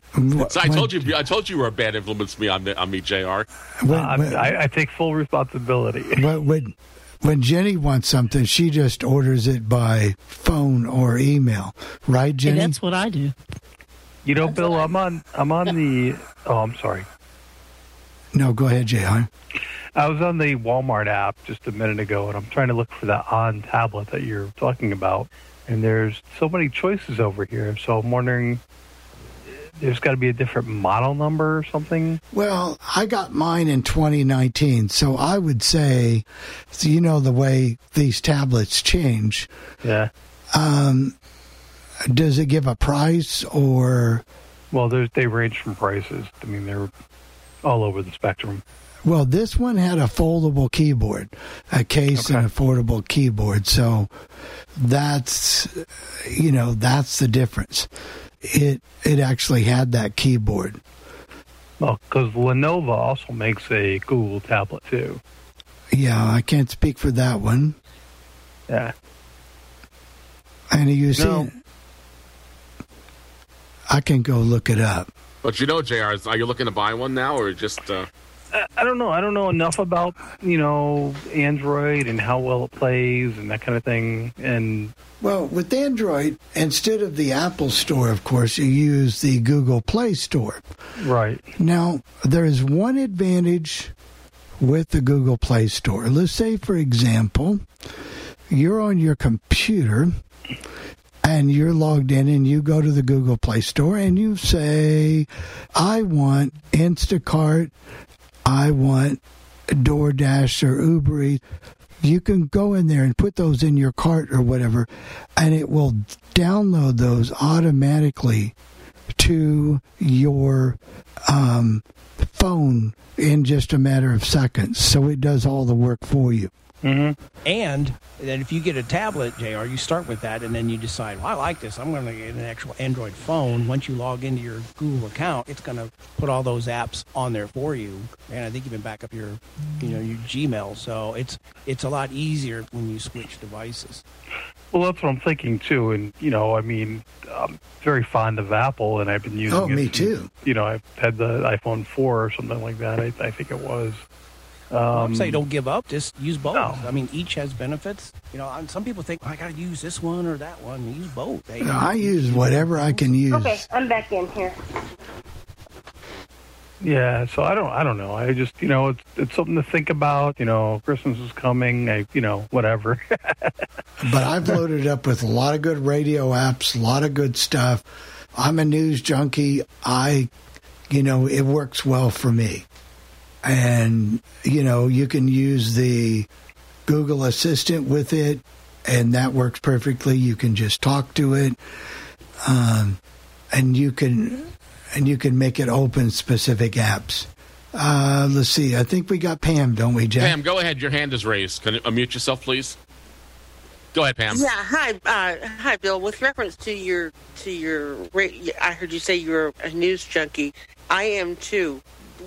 so I told you, I told you you were a bad influence me on me, on me, Jr. When- Uh, when- I, I take full responsibility. What would when Jenny wants something, she just orders it by phone or email, right, Jenny? that's what I do. You know, Bill, I'm on. I'm on the. Oh, I'm sorry. No, go ahead, Jay. I was on the Walmart app just a minute ago, and I'm trying to look for that onn tablet that you're talking about. And there's so many choices over here, so I'm wondering. There's got to be a different model number or something. Well, I got mine in 2019, so I would say, so you know the way these tablets change. Yeah. Um, does it give a price or? Well, they range from prices. I mean, they're all over the spectrum. Well, this one had a foldable keyboard, a case and a foldable keyboard. So that's, you know, that's the difference. It it actually had that keyboard. Well, because Lenovo also makes a Google tablet too. Yeah, I can't speak for that one. Yeah. And you see, No. I can go look it up. But you know, Jr. Are you looking to buy one now, or just? Uh, I- I don't know. I don't know enough about you know Android and how well it plays and that kind of thing. And Well, with Android, instead of the Apple Store, of course, you use the Google Play Store. right, Now, there is one advantage with the Google Play Store. Let's say, for example, you're on your computer and you're logged in and you go to the Google Play Store and you say, I want Instacart, I want DoorDash or Uber Eats. You can go in there and put those in your cart or whatever, and it will download those automatically to your um, phone in just a matter of seconds. So it does all the work for you. Mm-hmm. And then if you get a tablet, JR, you start with that and then you decide, well, I like this. I'm going to get an actual Android phone. Once you log into your Google account, it's going to put all those apps on there for you. And I think even back up your, you know, your Gmail. So it's it's a lot easier when you switch devices. well, that's what I'm thinking too. And you know, I mean, I'm very fond of Apple, and I've been using. Oh, it me too. You know, I've had the iPhone four or something like that. I, I think it was. Um, say don't give up. Just use both. I mean, each has benefits. You know, and some people think "Oh, I got to use this one or that one. Use both. They- I use whatever I can use. Okay, I'm back in here. Yeah, so I don't, I don't know. I just, you know, it's it's something to think about. You know, Christmas is coming. I, you know, whatever. But I've loaded up with a lot of good radio apps, a lot of good stuff. I'm a news junkie. I, you know, it works well for me. And, you know, you can use the Google Assistant with it, and that works perfectly. You can just talk to it. Um, and you can and you can make it open specific apps. Uh, let's see. I think we got Pam, don't we, Jack? Pam, go ahead. Your hand is raised. Can you unmute yourself, please? Go ahead, Pam. Yeah, hi, uh, hi, Bill. With reference to your to your, I heard you say you're a news junkie. I am too.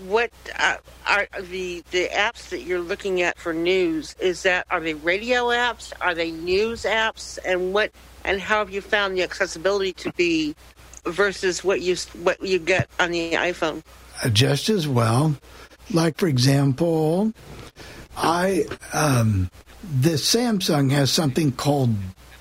What uh, are the the apps that you're looking at for news? Is that are they radio apps? Are they news apps? And what and how have you found the accessibility to be versus what you what you get on the iPhone? just as well. Like for example, I um, the Samsung has something called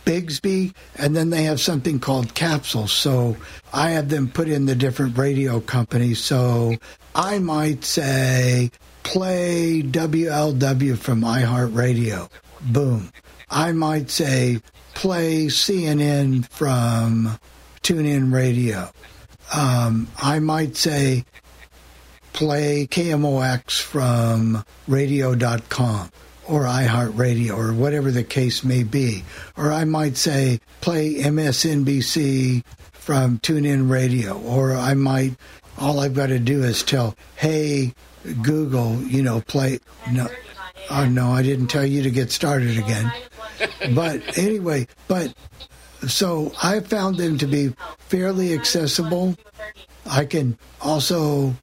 Bixby, and then they have something called Capsule. So I have them put in the different radio companies. So I might say play WLW from iHeartRadio. Boom. I might say play CNN from TuneIn Radio. Um, I might say play KMOX from radio.com or iHeartRadio or whatever the case may be. Or I might say play MSNBC from TuneIn Radio. Or I might, all I've got to do is tell, hey, Google, you know, play. No, oh, no, I didn't tell you to get started again. But anyway, but so I found them to be fairly accessible. I can also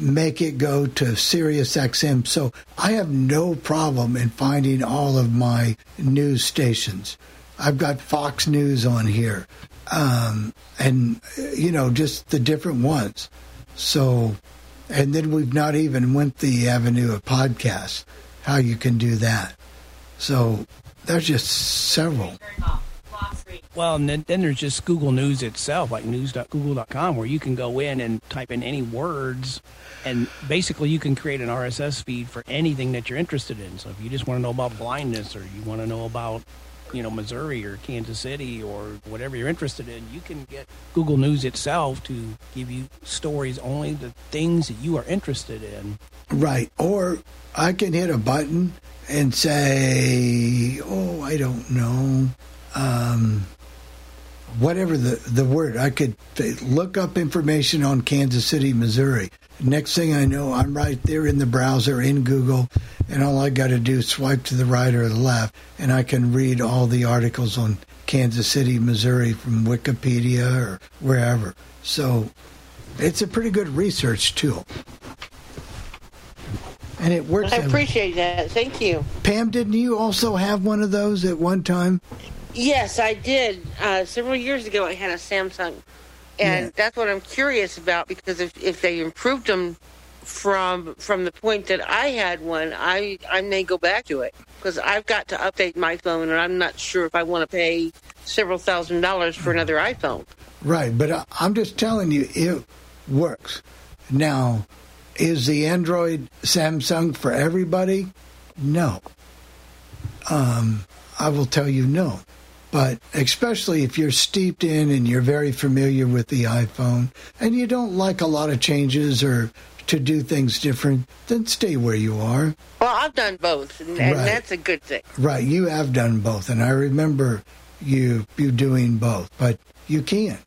make it go to Sirius XM. So I have no problem in finding all of my news stations. I've got Fox News on here, um, and you know just the different ones. So, and then we've not even went the avenue of podcasts. How you can do that. So there's just several. Well, and then, then there's just Google News itself, like news.google.com, where you can go in and type in any words, and basically you can create an RSS feed for anything that you're interested in. So if you just want to know about blindness, or you want to know about, you know, Missouri or Kansas City or whatever you're interested in, you can get Google News itself to give you stories only the things that you are interested in. Right. Or I can hit a button and say, oh, I don't know. Um, whatever the, the word, I could look up information on Kansas City, Missouri. Next thing I know, I'm right there in the browser in Google, and all I got to do is swipe to the right or the left, and I can read all the articles on Kansas City, Missouri from Wikipedia or wherever. So it's a pretty good research tool. And it works. I appreciate that. Thank you. Pam, didn't you also have one of those at one time? Yes, I did. Uh, several years ago, I had a Samsung, and Yeah. that's what I'm curious about because if, if they improved them from from the point that I had one, I I may go back to it because I've got to update my phone, and I'm not sure if I want to pay several thousand dollars for another iPhone. Right, but I, I'm just telling you, it works. Now, is the Android Samsung for everybody? No. Um, I will tell you no. But especially if you're steeped in and you're very familiar with the iPhone and you don't like a lot of changes or to do things different, then stay where you are. Well, I've done both, and, Right. that's a good thing. Right, you have done both, and I remember you you doing both, but you can't.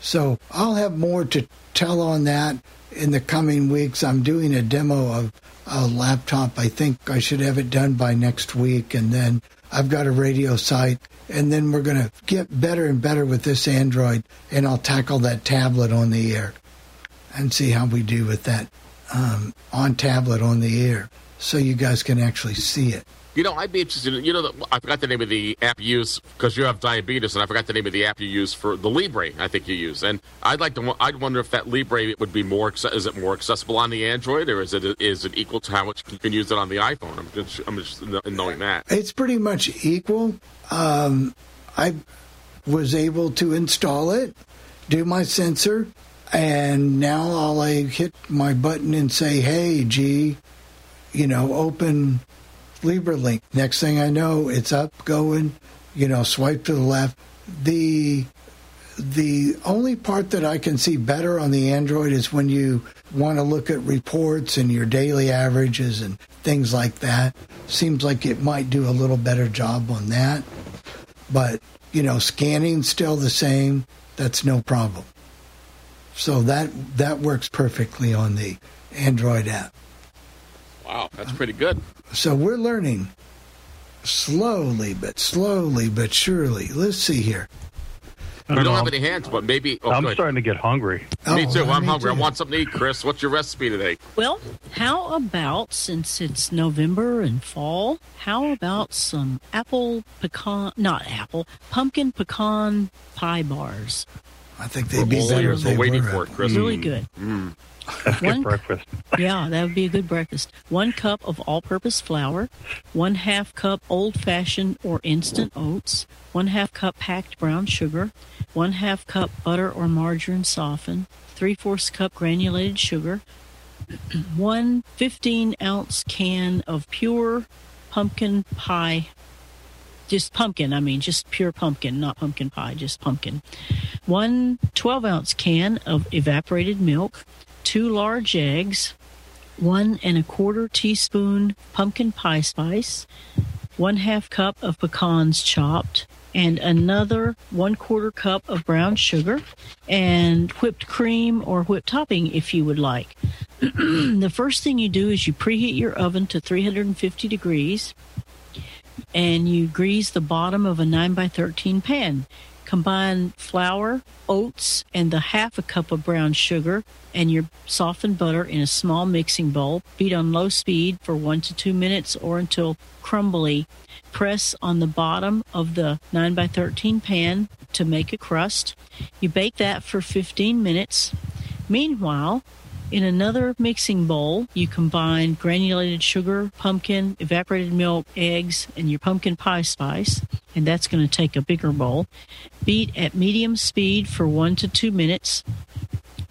So I'll have more to tell on that in the coming weeks. I'm doing a demo of a laptop. I think I should have it done by next week, and then I've got a radio site, and then we're going to get better and better with this Android, and I'll tackle that tablet on the air and see how we do with that um, onn tablet on the air, so you guys can actually see it. You know, I'd be interested. in- You know, I forgot the name of the app you use because you have diabetes, and I forgot the name of the app you use for the Libre. I think you use, and I'd like to. I'd wonder if that Libre would be more. Is it more accessible on the Android, or is it is it equal to how much you can use it on the iPhone? I'm just, I'm just in knowing that. It's pretty much equal. Um, I was able to install it, do my sensor, and now all I hit my button and say, "Hey, G, you know, open LibreLink." Next thing I know, it's up, going. You know, swipe to the left. The the only part that I can see better on the Android is when you want to look at reports and your daily averages and things like that. Seems like it might do a little better job on that. But, you know, scanning's still the same. That's no problem. So that that works perfectly on the Android app. Wow, that's pretty good. So we're learning slowly but slowly but surely. Let's see here. We don't have any hands, but maybe. Oh, I'm starting to get hungry. Me Oh, too. I'm me hungry. I want something to eat, Chris. What's your recipe today? Well, how about since it's November and fall, how about some apple pecan, not apple, pumpkin pecan pie bars? I think they'd be We're better if they we're waiting were for it, Chris. Really good. Mm. That's good One- breakfast. Yeah, that would be a good breakfast. One cup of all purpose flour, one half cup old fashioned or instant oats, one half cup packed brown sugar, one half cup butter or margarine softened, three fourths cup granulated sugar, one 15 ounce can of pure pumpkin pie. Just pumpkin, I mean, just pure pumpkin, not pumpkin pie, just pumpkin. One 12 ounce can of evaporated milk, two large eggs, one and a quarter teaspoon pumpkin pie spice, one half cup of pecans chopped, and another one quarter cup of brown sugar, and whipped cream or whipped topping if you would like. the first thing you do is you preheat your oven to 350 degrees and you grease the bottom of a 9 by 13 pan. Combine flour, oats, and the half a cup of brown sugar and your softened butter in a small mixing bowl. Beat on low speed for one to two minutes or until crumbly. Press on the bottom of the 9 by 13 pan to make a crust. You bake that for 15 minutes. Meanwhile, In another mixing bowl, you combine granulated sugar, pumpkin, evaporated milk, eggs, and your pumpkin pie spice, and that's going to take a bigger bowl. Beat at medium speed for one to two minutes.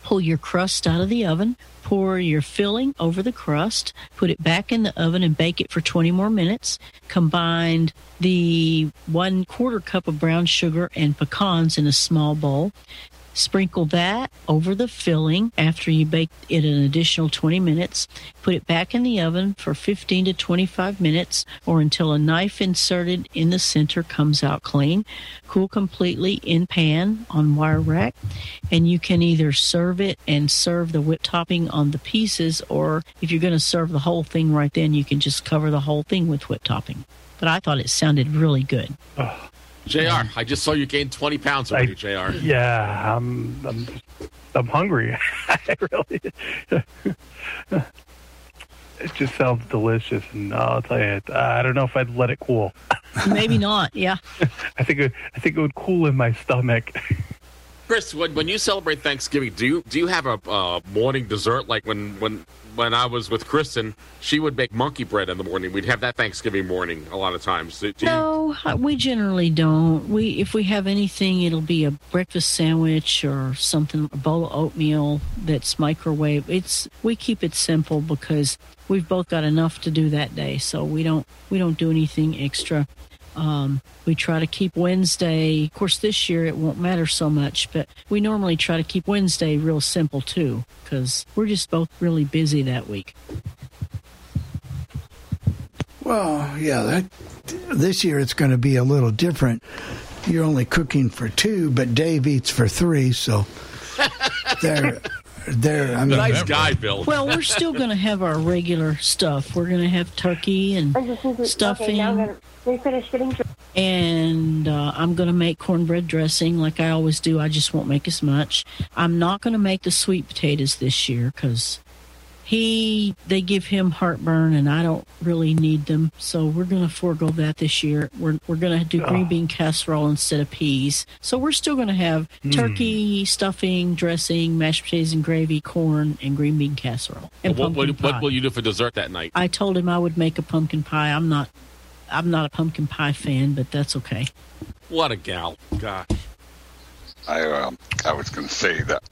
Pull your crust out of the oven. Pour your filling over the crust. Put it back in the oven and bake it for 20 more minutes. Combine the one quarter cup of brown sugar and pecans in a small bowl. Sprinkle that over the filling after you bake it an additional 20 minutes. Put it back in the oven for 15 to 25 minutes or until a knife inserted in the center comes out clean. Cool completely in pan on wire rack. And you can either serve it and serve the whipped topping on the pieces, or if you're going to serve the whole thing right then, you can just cover the whole thing with whipped topping. But I thought it sounded really good. Jr. I just saw you gain 20 pounds already, Jr. Yeah, I'm I'm I'm hungry. I really. it just sounds delicious, and I'll tell you, I don't know if I'd let it cool. Maybe not. Yeah. I think it, I think it would cool in my stomach. Chris, when, when you celebrate Thanksgiving, do you do you have a uh, morning dessert like when when when I was with Kristen, she would make monkey bread in the morning. We'd have that Thanksgiving morning a lot of times. Do you- No, uh, we generally don't. We if we have anything, it'll be a breakfast sandwich or something, a bowl of oatmeal that's microwave. It's we keep it simple because we've both got enough to do that day, so we don't we don't do anything extra. Um, we try to keep Wednesday. Of course, this year it won't matter so much, but we normally try to keep Wednesday real simple too, because we're just both really busy that week. Well, yeah, that this year it's going to be a little different. You're only cooking for two, but Dave eats for three, so they're they're. I mean, nice guy, Bill. Well, we're still going to have our regular stuff. We're going to have turkey and stuffing. we finished getting and uh, I'm going to make cornbread dressing like I always do. I just won't make as much. I'm not going to make the sweet potatoes this year because he they give him heartburn and I don't really need them. So we're going to forego that this year. We're we're going to do green bean casserole instead of peas. So we're still going to have Mm. turkey, stuffing, dressing, mashed potatoes and gravy, corn, and green bean casserole and what, what, pumpkin what pie. will you do for dessert that night? I told him I would make a pumpkin pie. I'm not I'm not a pumpkin pie fan, but that's okay. What a gal. Gosh. I um, I was going to say that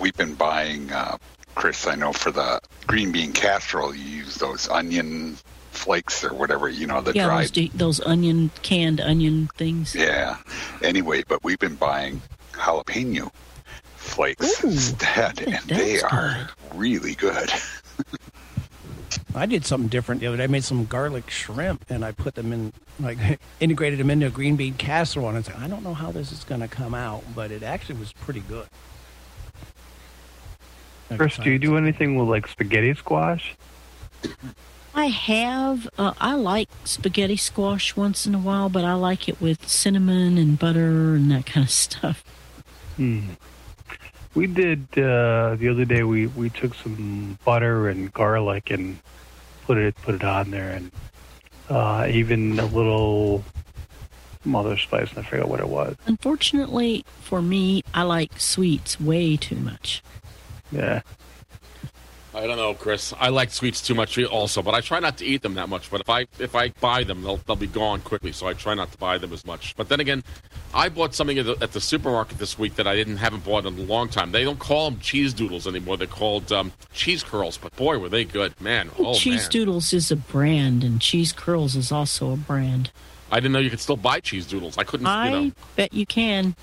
we've been buying, uh, Chris. I know for the green bean casserole, you use those onion flakes or whatever you know the yeah, dried. those, those onion canned onion things. Yeah. Anyway, but we've been buying jalapeno flakes instead, and they that's are really good. I did something different the other day. I made some garlic shrimp and I put them in, like, integrated them into a green bean casserole. And I said, I don't know how this is going to come out, but it actually was pretty good. Chris, do you do anything with like spaghetti squash? I have. Uh, I like spaghetti squash once in a while, but I like it with cinnamon and butter and that kind of stuff. Hmm. We did uh, the other day. We, we took some butter and garlic and put it put it on there, and uh, even a little some other spice. And I forgot what it was. Unfortunately for me, I like sweets way too much. Yeah. I don't know, Chris. I like sweets too much also, but I try not to eat them that much. But if I if I buy them, they'll they'll be gone quickly. So I try not to buy them as much. But then again, I bought something at the, at the supermarket this week that I didn't haven't bought in a long time. They don't call them cheese doodles anymore. They're called um, cheese curls. But boy, were they good, man! Oh cheese man, Doodles is a brand, and Cheese Curls is also a brand. I didn't know you could still buy cheese doodles. I couldn't. I you know. bet you can.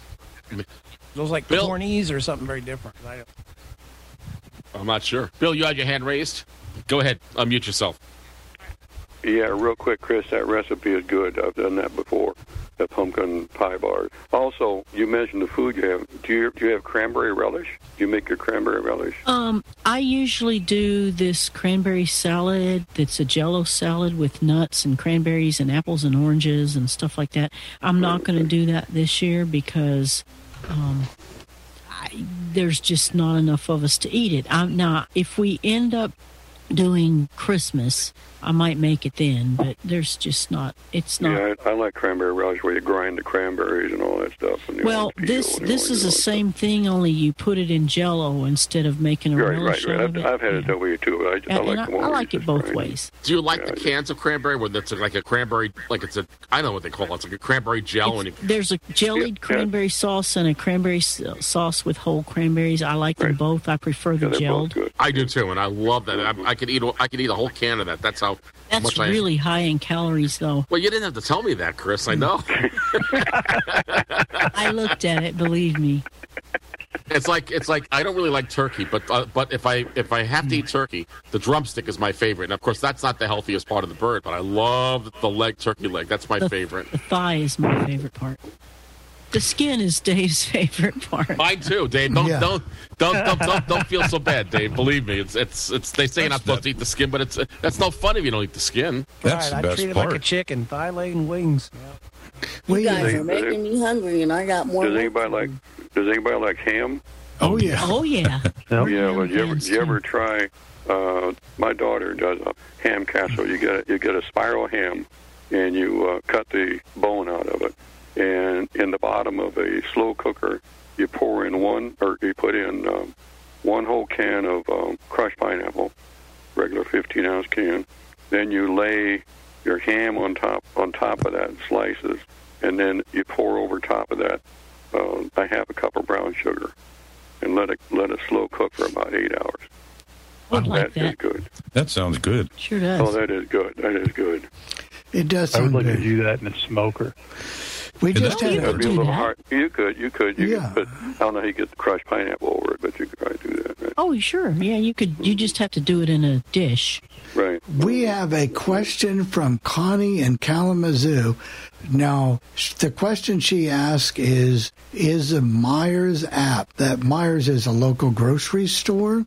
Those like Bill- cornies or something very different. I don't- I'm not sure. Bill, you had your hand raised. Go ahead, unmute yourself. Yeah, real quick, Chris, that recipe is good. I've done that before, the pumpkin pie bar. Also, you mentioned the food you have. Do you, do you have cranberry relish? Do you make your cranberry relish? Um, I usually do this cranberry salad that's a jello salad with nuts and cranberries and apples and oranges and stuff like that. I'm not going to do that this year because um, I, there's just not enough of us to eat it. I'm now if we end up doing Christmas, I might make it then, but there's just not. It's not. Yeah, I, I like cranberry relish where you grind the cranberries and all that stuff. And Well, this this is the same thing, only you put it in Jello instead of making a Right, relish right, right. out of I've, it. I've had it that way too. But I, I like and the I like it both grind ways. Do you like the cans of cranberry where it's like a cranberry, like it's a, I don't know what they call it. It's like a cranberry gel. and you, There's a jellied cranberry sauce and a cranberry sauce with whole cranberries. I like them both. I prefer the gelled. I do too, and I love that. I, I could eat. I could eat a whole can of that. That's how That's much I. really high in calories, though. Well, you didn't have to tell me that, Chris. I know. I looked at it. Believe me. It's like it's like I don't really like turkey, but uh, but if I if I have to eat turkey, the drumstick is my favorite. And of course, that's not the healthiest part of the bird, but I love the leg, turkey leg. That's my The- favorite. The thigh is my favorite part. The skin is Dave's favorite part. Mine too, Dave. Don't Yeah. don't, don't don't don't don't feel so bad, Dave. Believe me, it's it's it's. They say you're not supposed to eat the skin, but it's that's no fun if you don't eat the skin. That's right, I treat it like a chicken, thigh, leg, and wings. Yeah. You guys Does- are making me hungry, and I got more. Does anybody like Does anybody like ham? Oh yeah. Oh yeah. oh Yeah. Well, you ever you ever try? Uh, my daughter does a ham casserole. You get you get a spiral ham, and you uh, cut the bone out of it, and in the bottom of a slow cooker, you pour in one or you put in um, one whole can of um, crushed pineapple, regular 15 ounce can. Then you lay your ham on top on top of that in slices, and then you pour over top of that uh, a half a cup of brown sugar, and let it let it slow cook for about eight hours. Would like That is that. good. That sounds good. Sure does. Oh, that is good. That is good. It does I would sound like to do that in a smoker. We just had That'd be a a, little hard. You could, you could, you could. But I don't know how you get the crushed pineapple over it, but you could probably do that. Right? Oh, sure. Yeah, you could. You just have to do it in a dish. right. We have a question from Connie in Kalamazoo. Now, the question she asked is Is a Meijer's app, that Meijer's is a local grocery store,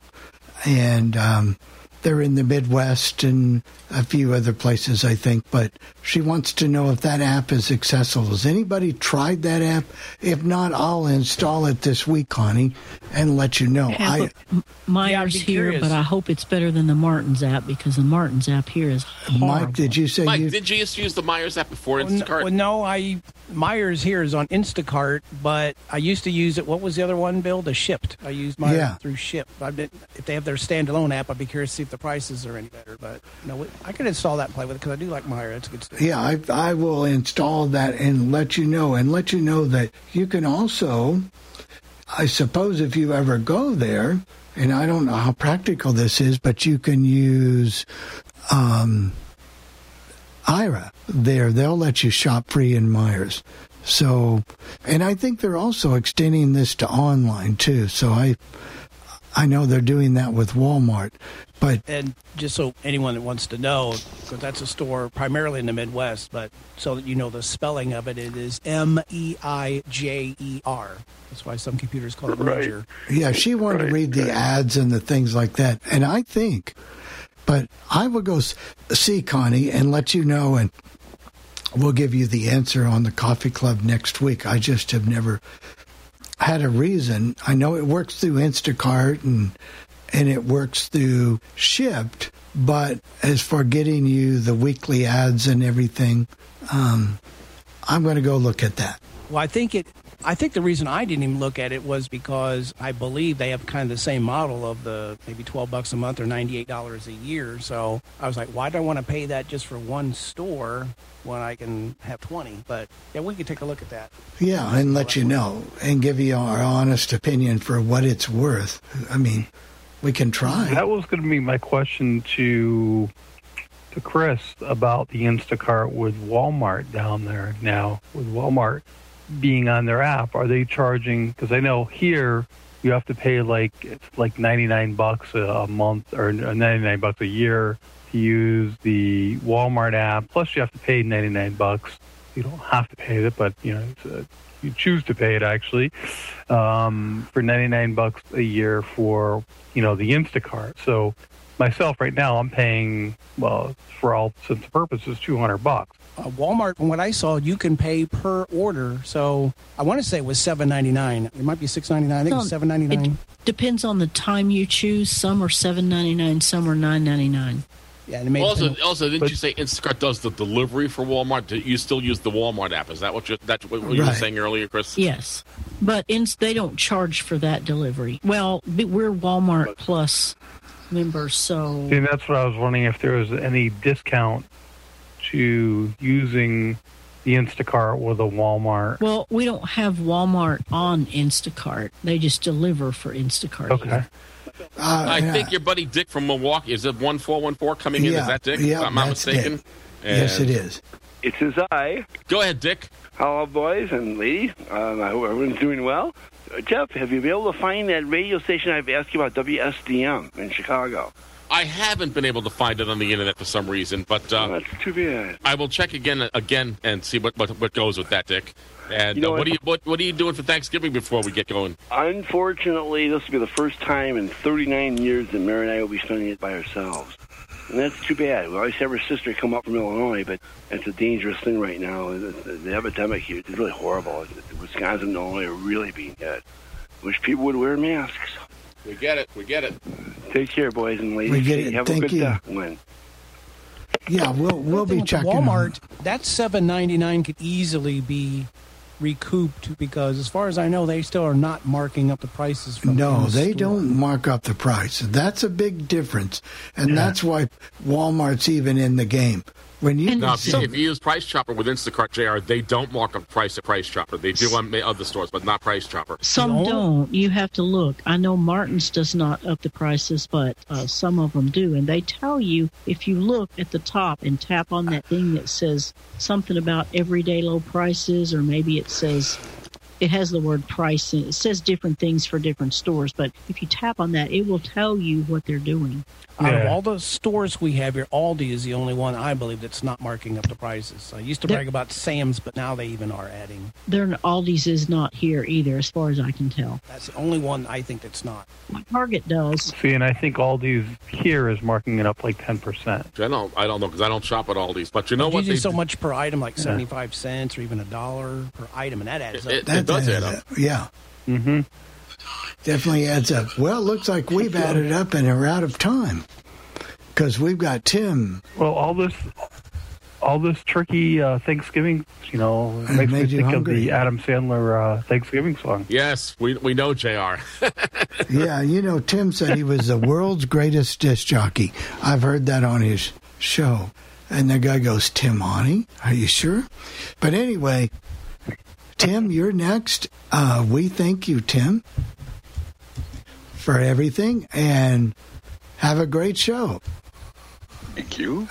and um, they're in the Midwest and a few other places, I think, but she wants to know if that app is accessible. Has anybody tried that app? If not, I'll install it this week, Connie, and let you know. Yeah, I, but M- Meijer's be here, curious. but I hope it's better than the Martin's app because the Martin's app here is horrible. Mike, did you say Mike, you? did you used to use the Meijer's app before Instacart? well, no, I Meijer's here is on Instacart, but I used to use it. What was the other one, Bill? The Shipt. I used Meijer's Yeah. through Shipt. I did, if they have their standalone app, I'd be curious to see if the prices are any better. But no, I could install that and play with it because I do like Meijer's. It's good stuff. Yeah, I, I will install that and let you know, and let you know that you can also, I suppose, if you ever go there, and I don't know how practical this is, but you can use um, Aira there. They'll let you shop free in Meijer's. So, and I think they're also extending this to online too. So I, I know they're doing that with Walmart, but And just so anyone that wants to know, because that's a store primarily in the Midwest, but so that you know the spelling of it, it is M E I J E R. That's why some computers call it Ledger. Yeah, she wanted to read the ads and the things like that. And I think, but I will go see Connie and let you know, and we'll give you the answer on the coffee club next week. I just have never had a reason. I know it works through Instacart and and it works through Shipt, but as for getting you the weekly ads and everything, um, I'm going to go look at that. Well, I think it. I think the reason I didn't even look at it was because I believe they have kind of the same model of the maybe twelve bucks a month or ninety eight dollars a year. So I was like, why do I want to pay that just for one store when I can have twenty? But yeah, we could take a look at that. Yeah, and let you know and give you our honest opinion for what it's worth. I mean, we can try. That was going to be my question to to Chris about the Instacart with Walmart down there now. With Walmart being on their app, are they charging? Because I know here you have to pay like it's like ninety nine bucks a, month or ninety nine bucks a year to use the Walmart app. Plus, you have to pay ninety nine bucks. You don't have to pay it, but you know a, you choose to pay it actually um, for 99 bucks a year for you know the Instacart. So myself right now I'm paying well for all intents and purposes 200 bucks. Uh, Walmart, from what I saw, you can pay per order. So I want to say it was seven ninety nine. It might be six ninety nine. I think No, it's seven ninety nine. It Depends on the time you choose. Some are seven ninety nine. Some are nine ninety nine. Yeah, and it made Also, also, didn't you say Instacart does the delivery for Walmart? Do you still use the Walmart app? Is that what you that's what you were saying earlier, Chris? Yes, but in, they don't charge for that delivery. Well, we're Walmart Plus members, so See, that's what I was wondering if there was any discount to using the Instacart with a Walmart. well, we don't have Walmart on Instacart. They just deliver for Instacart. Okay. I think your buddy Dick from Milwaukee is it one four one four coming in? Yeah, Is that Dick? yeah, If I'm not that's mistaken. Dick. Yes, And- it is. It is I. Go ahead, Dick. Hello, boys and ladies. Um, I hope everyone's doing well. Jeff, have you been able to find that radio station I've asked you about, WSDM in Chicago? I haven't been able to find it on the internet for some reason, but uh, that's too bad. I will check again again and see what what, what goes with that, Dick. And You know uh, what what? are you what, what are you doing for Thanksgiving before we get going? Unfortunately, this will be the first time in 39 years that Mary and I will be spending it by ourselves. And that's too bad. We always have her sister come up from Illinois, but it's a dangerous thing right now. The, the, the epidemic here is really horrible. Wisconsin and Illinois are really being hit. Wish people would wear masks. We get it. We get it. Take care, boys and ladies. We get it. Have Thank a good you. win. Yeah, we'll we'll be checking. Walmart. That seven ninety nine could easily be recouped because, as far as I know, they still are not marking up the prices. From No, the they store. don't mark up the price. That's a big difference, and that's why Walmart's even in the game. When you Now, if you, if you use Price Chopper with Instacart JR, they don't mark up price at Price Chopper. They do on other stores, but not Price Chopper. Some don't. You have to look. I know Martin's does not up the prices, but uh, some of them do. And they tell you if you look at the top and tap on that thing that says something about everyday low prices, or maybe it says it has the word price in it. It says different things for different stores, but if you tap on that, it will tell you what they're doing. Out of all the stores we have here, Aldi is the only one I believe that's not marking up the prices. I used to There- brag about Sam's, but now they even are adding. Their Aldi's is not here either, as far as I can tell. That's the only one I think that's not. My target does. See, and I think Aldi's here is marking it up like 10%. I don't, I don't know because I don't shop at Aldi's. But you know It's what? usually They, so much per item, like Yeah. seventy five cents or even a dollar per item, and that adds up. It- it does add up. Yeah. Mm-hmm. Definitely adds up. Well, it looks like we've added up and are out of time because we've got Tim. Well, all this, all this turkey uh, Thanksgiving, you know, It makes me made you think of the Adam Sandler uh, Thanksgiving song. yes, we we know JR. Yeah, you know, Tim said he was the world's greatest disc jockey. I've heard that on his show. And the guy goes, Tim Honey, are you sure? But anyway, Tim, you're next. Uh, we thank you, Tim, for everything and have a great show. Thank you.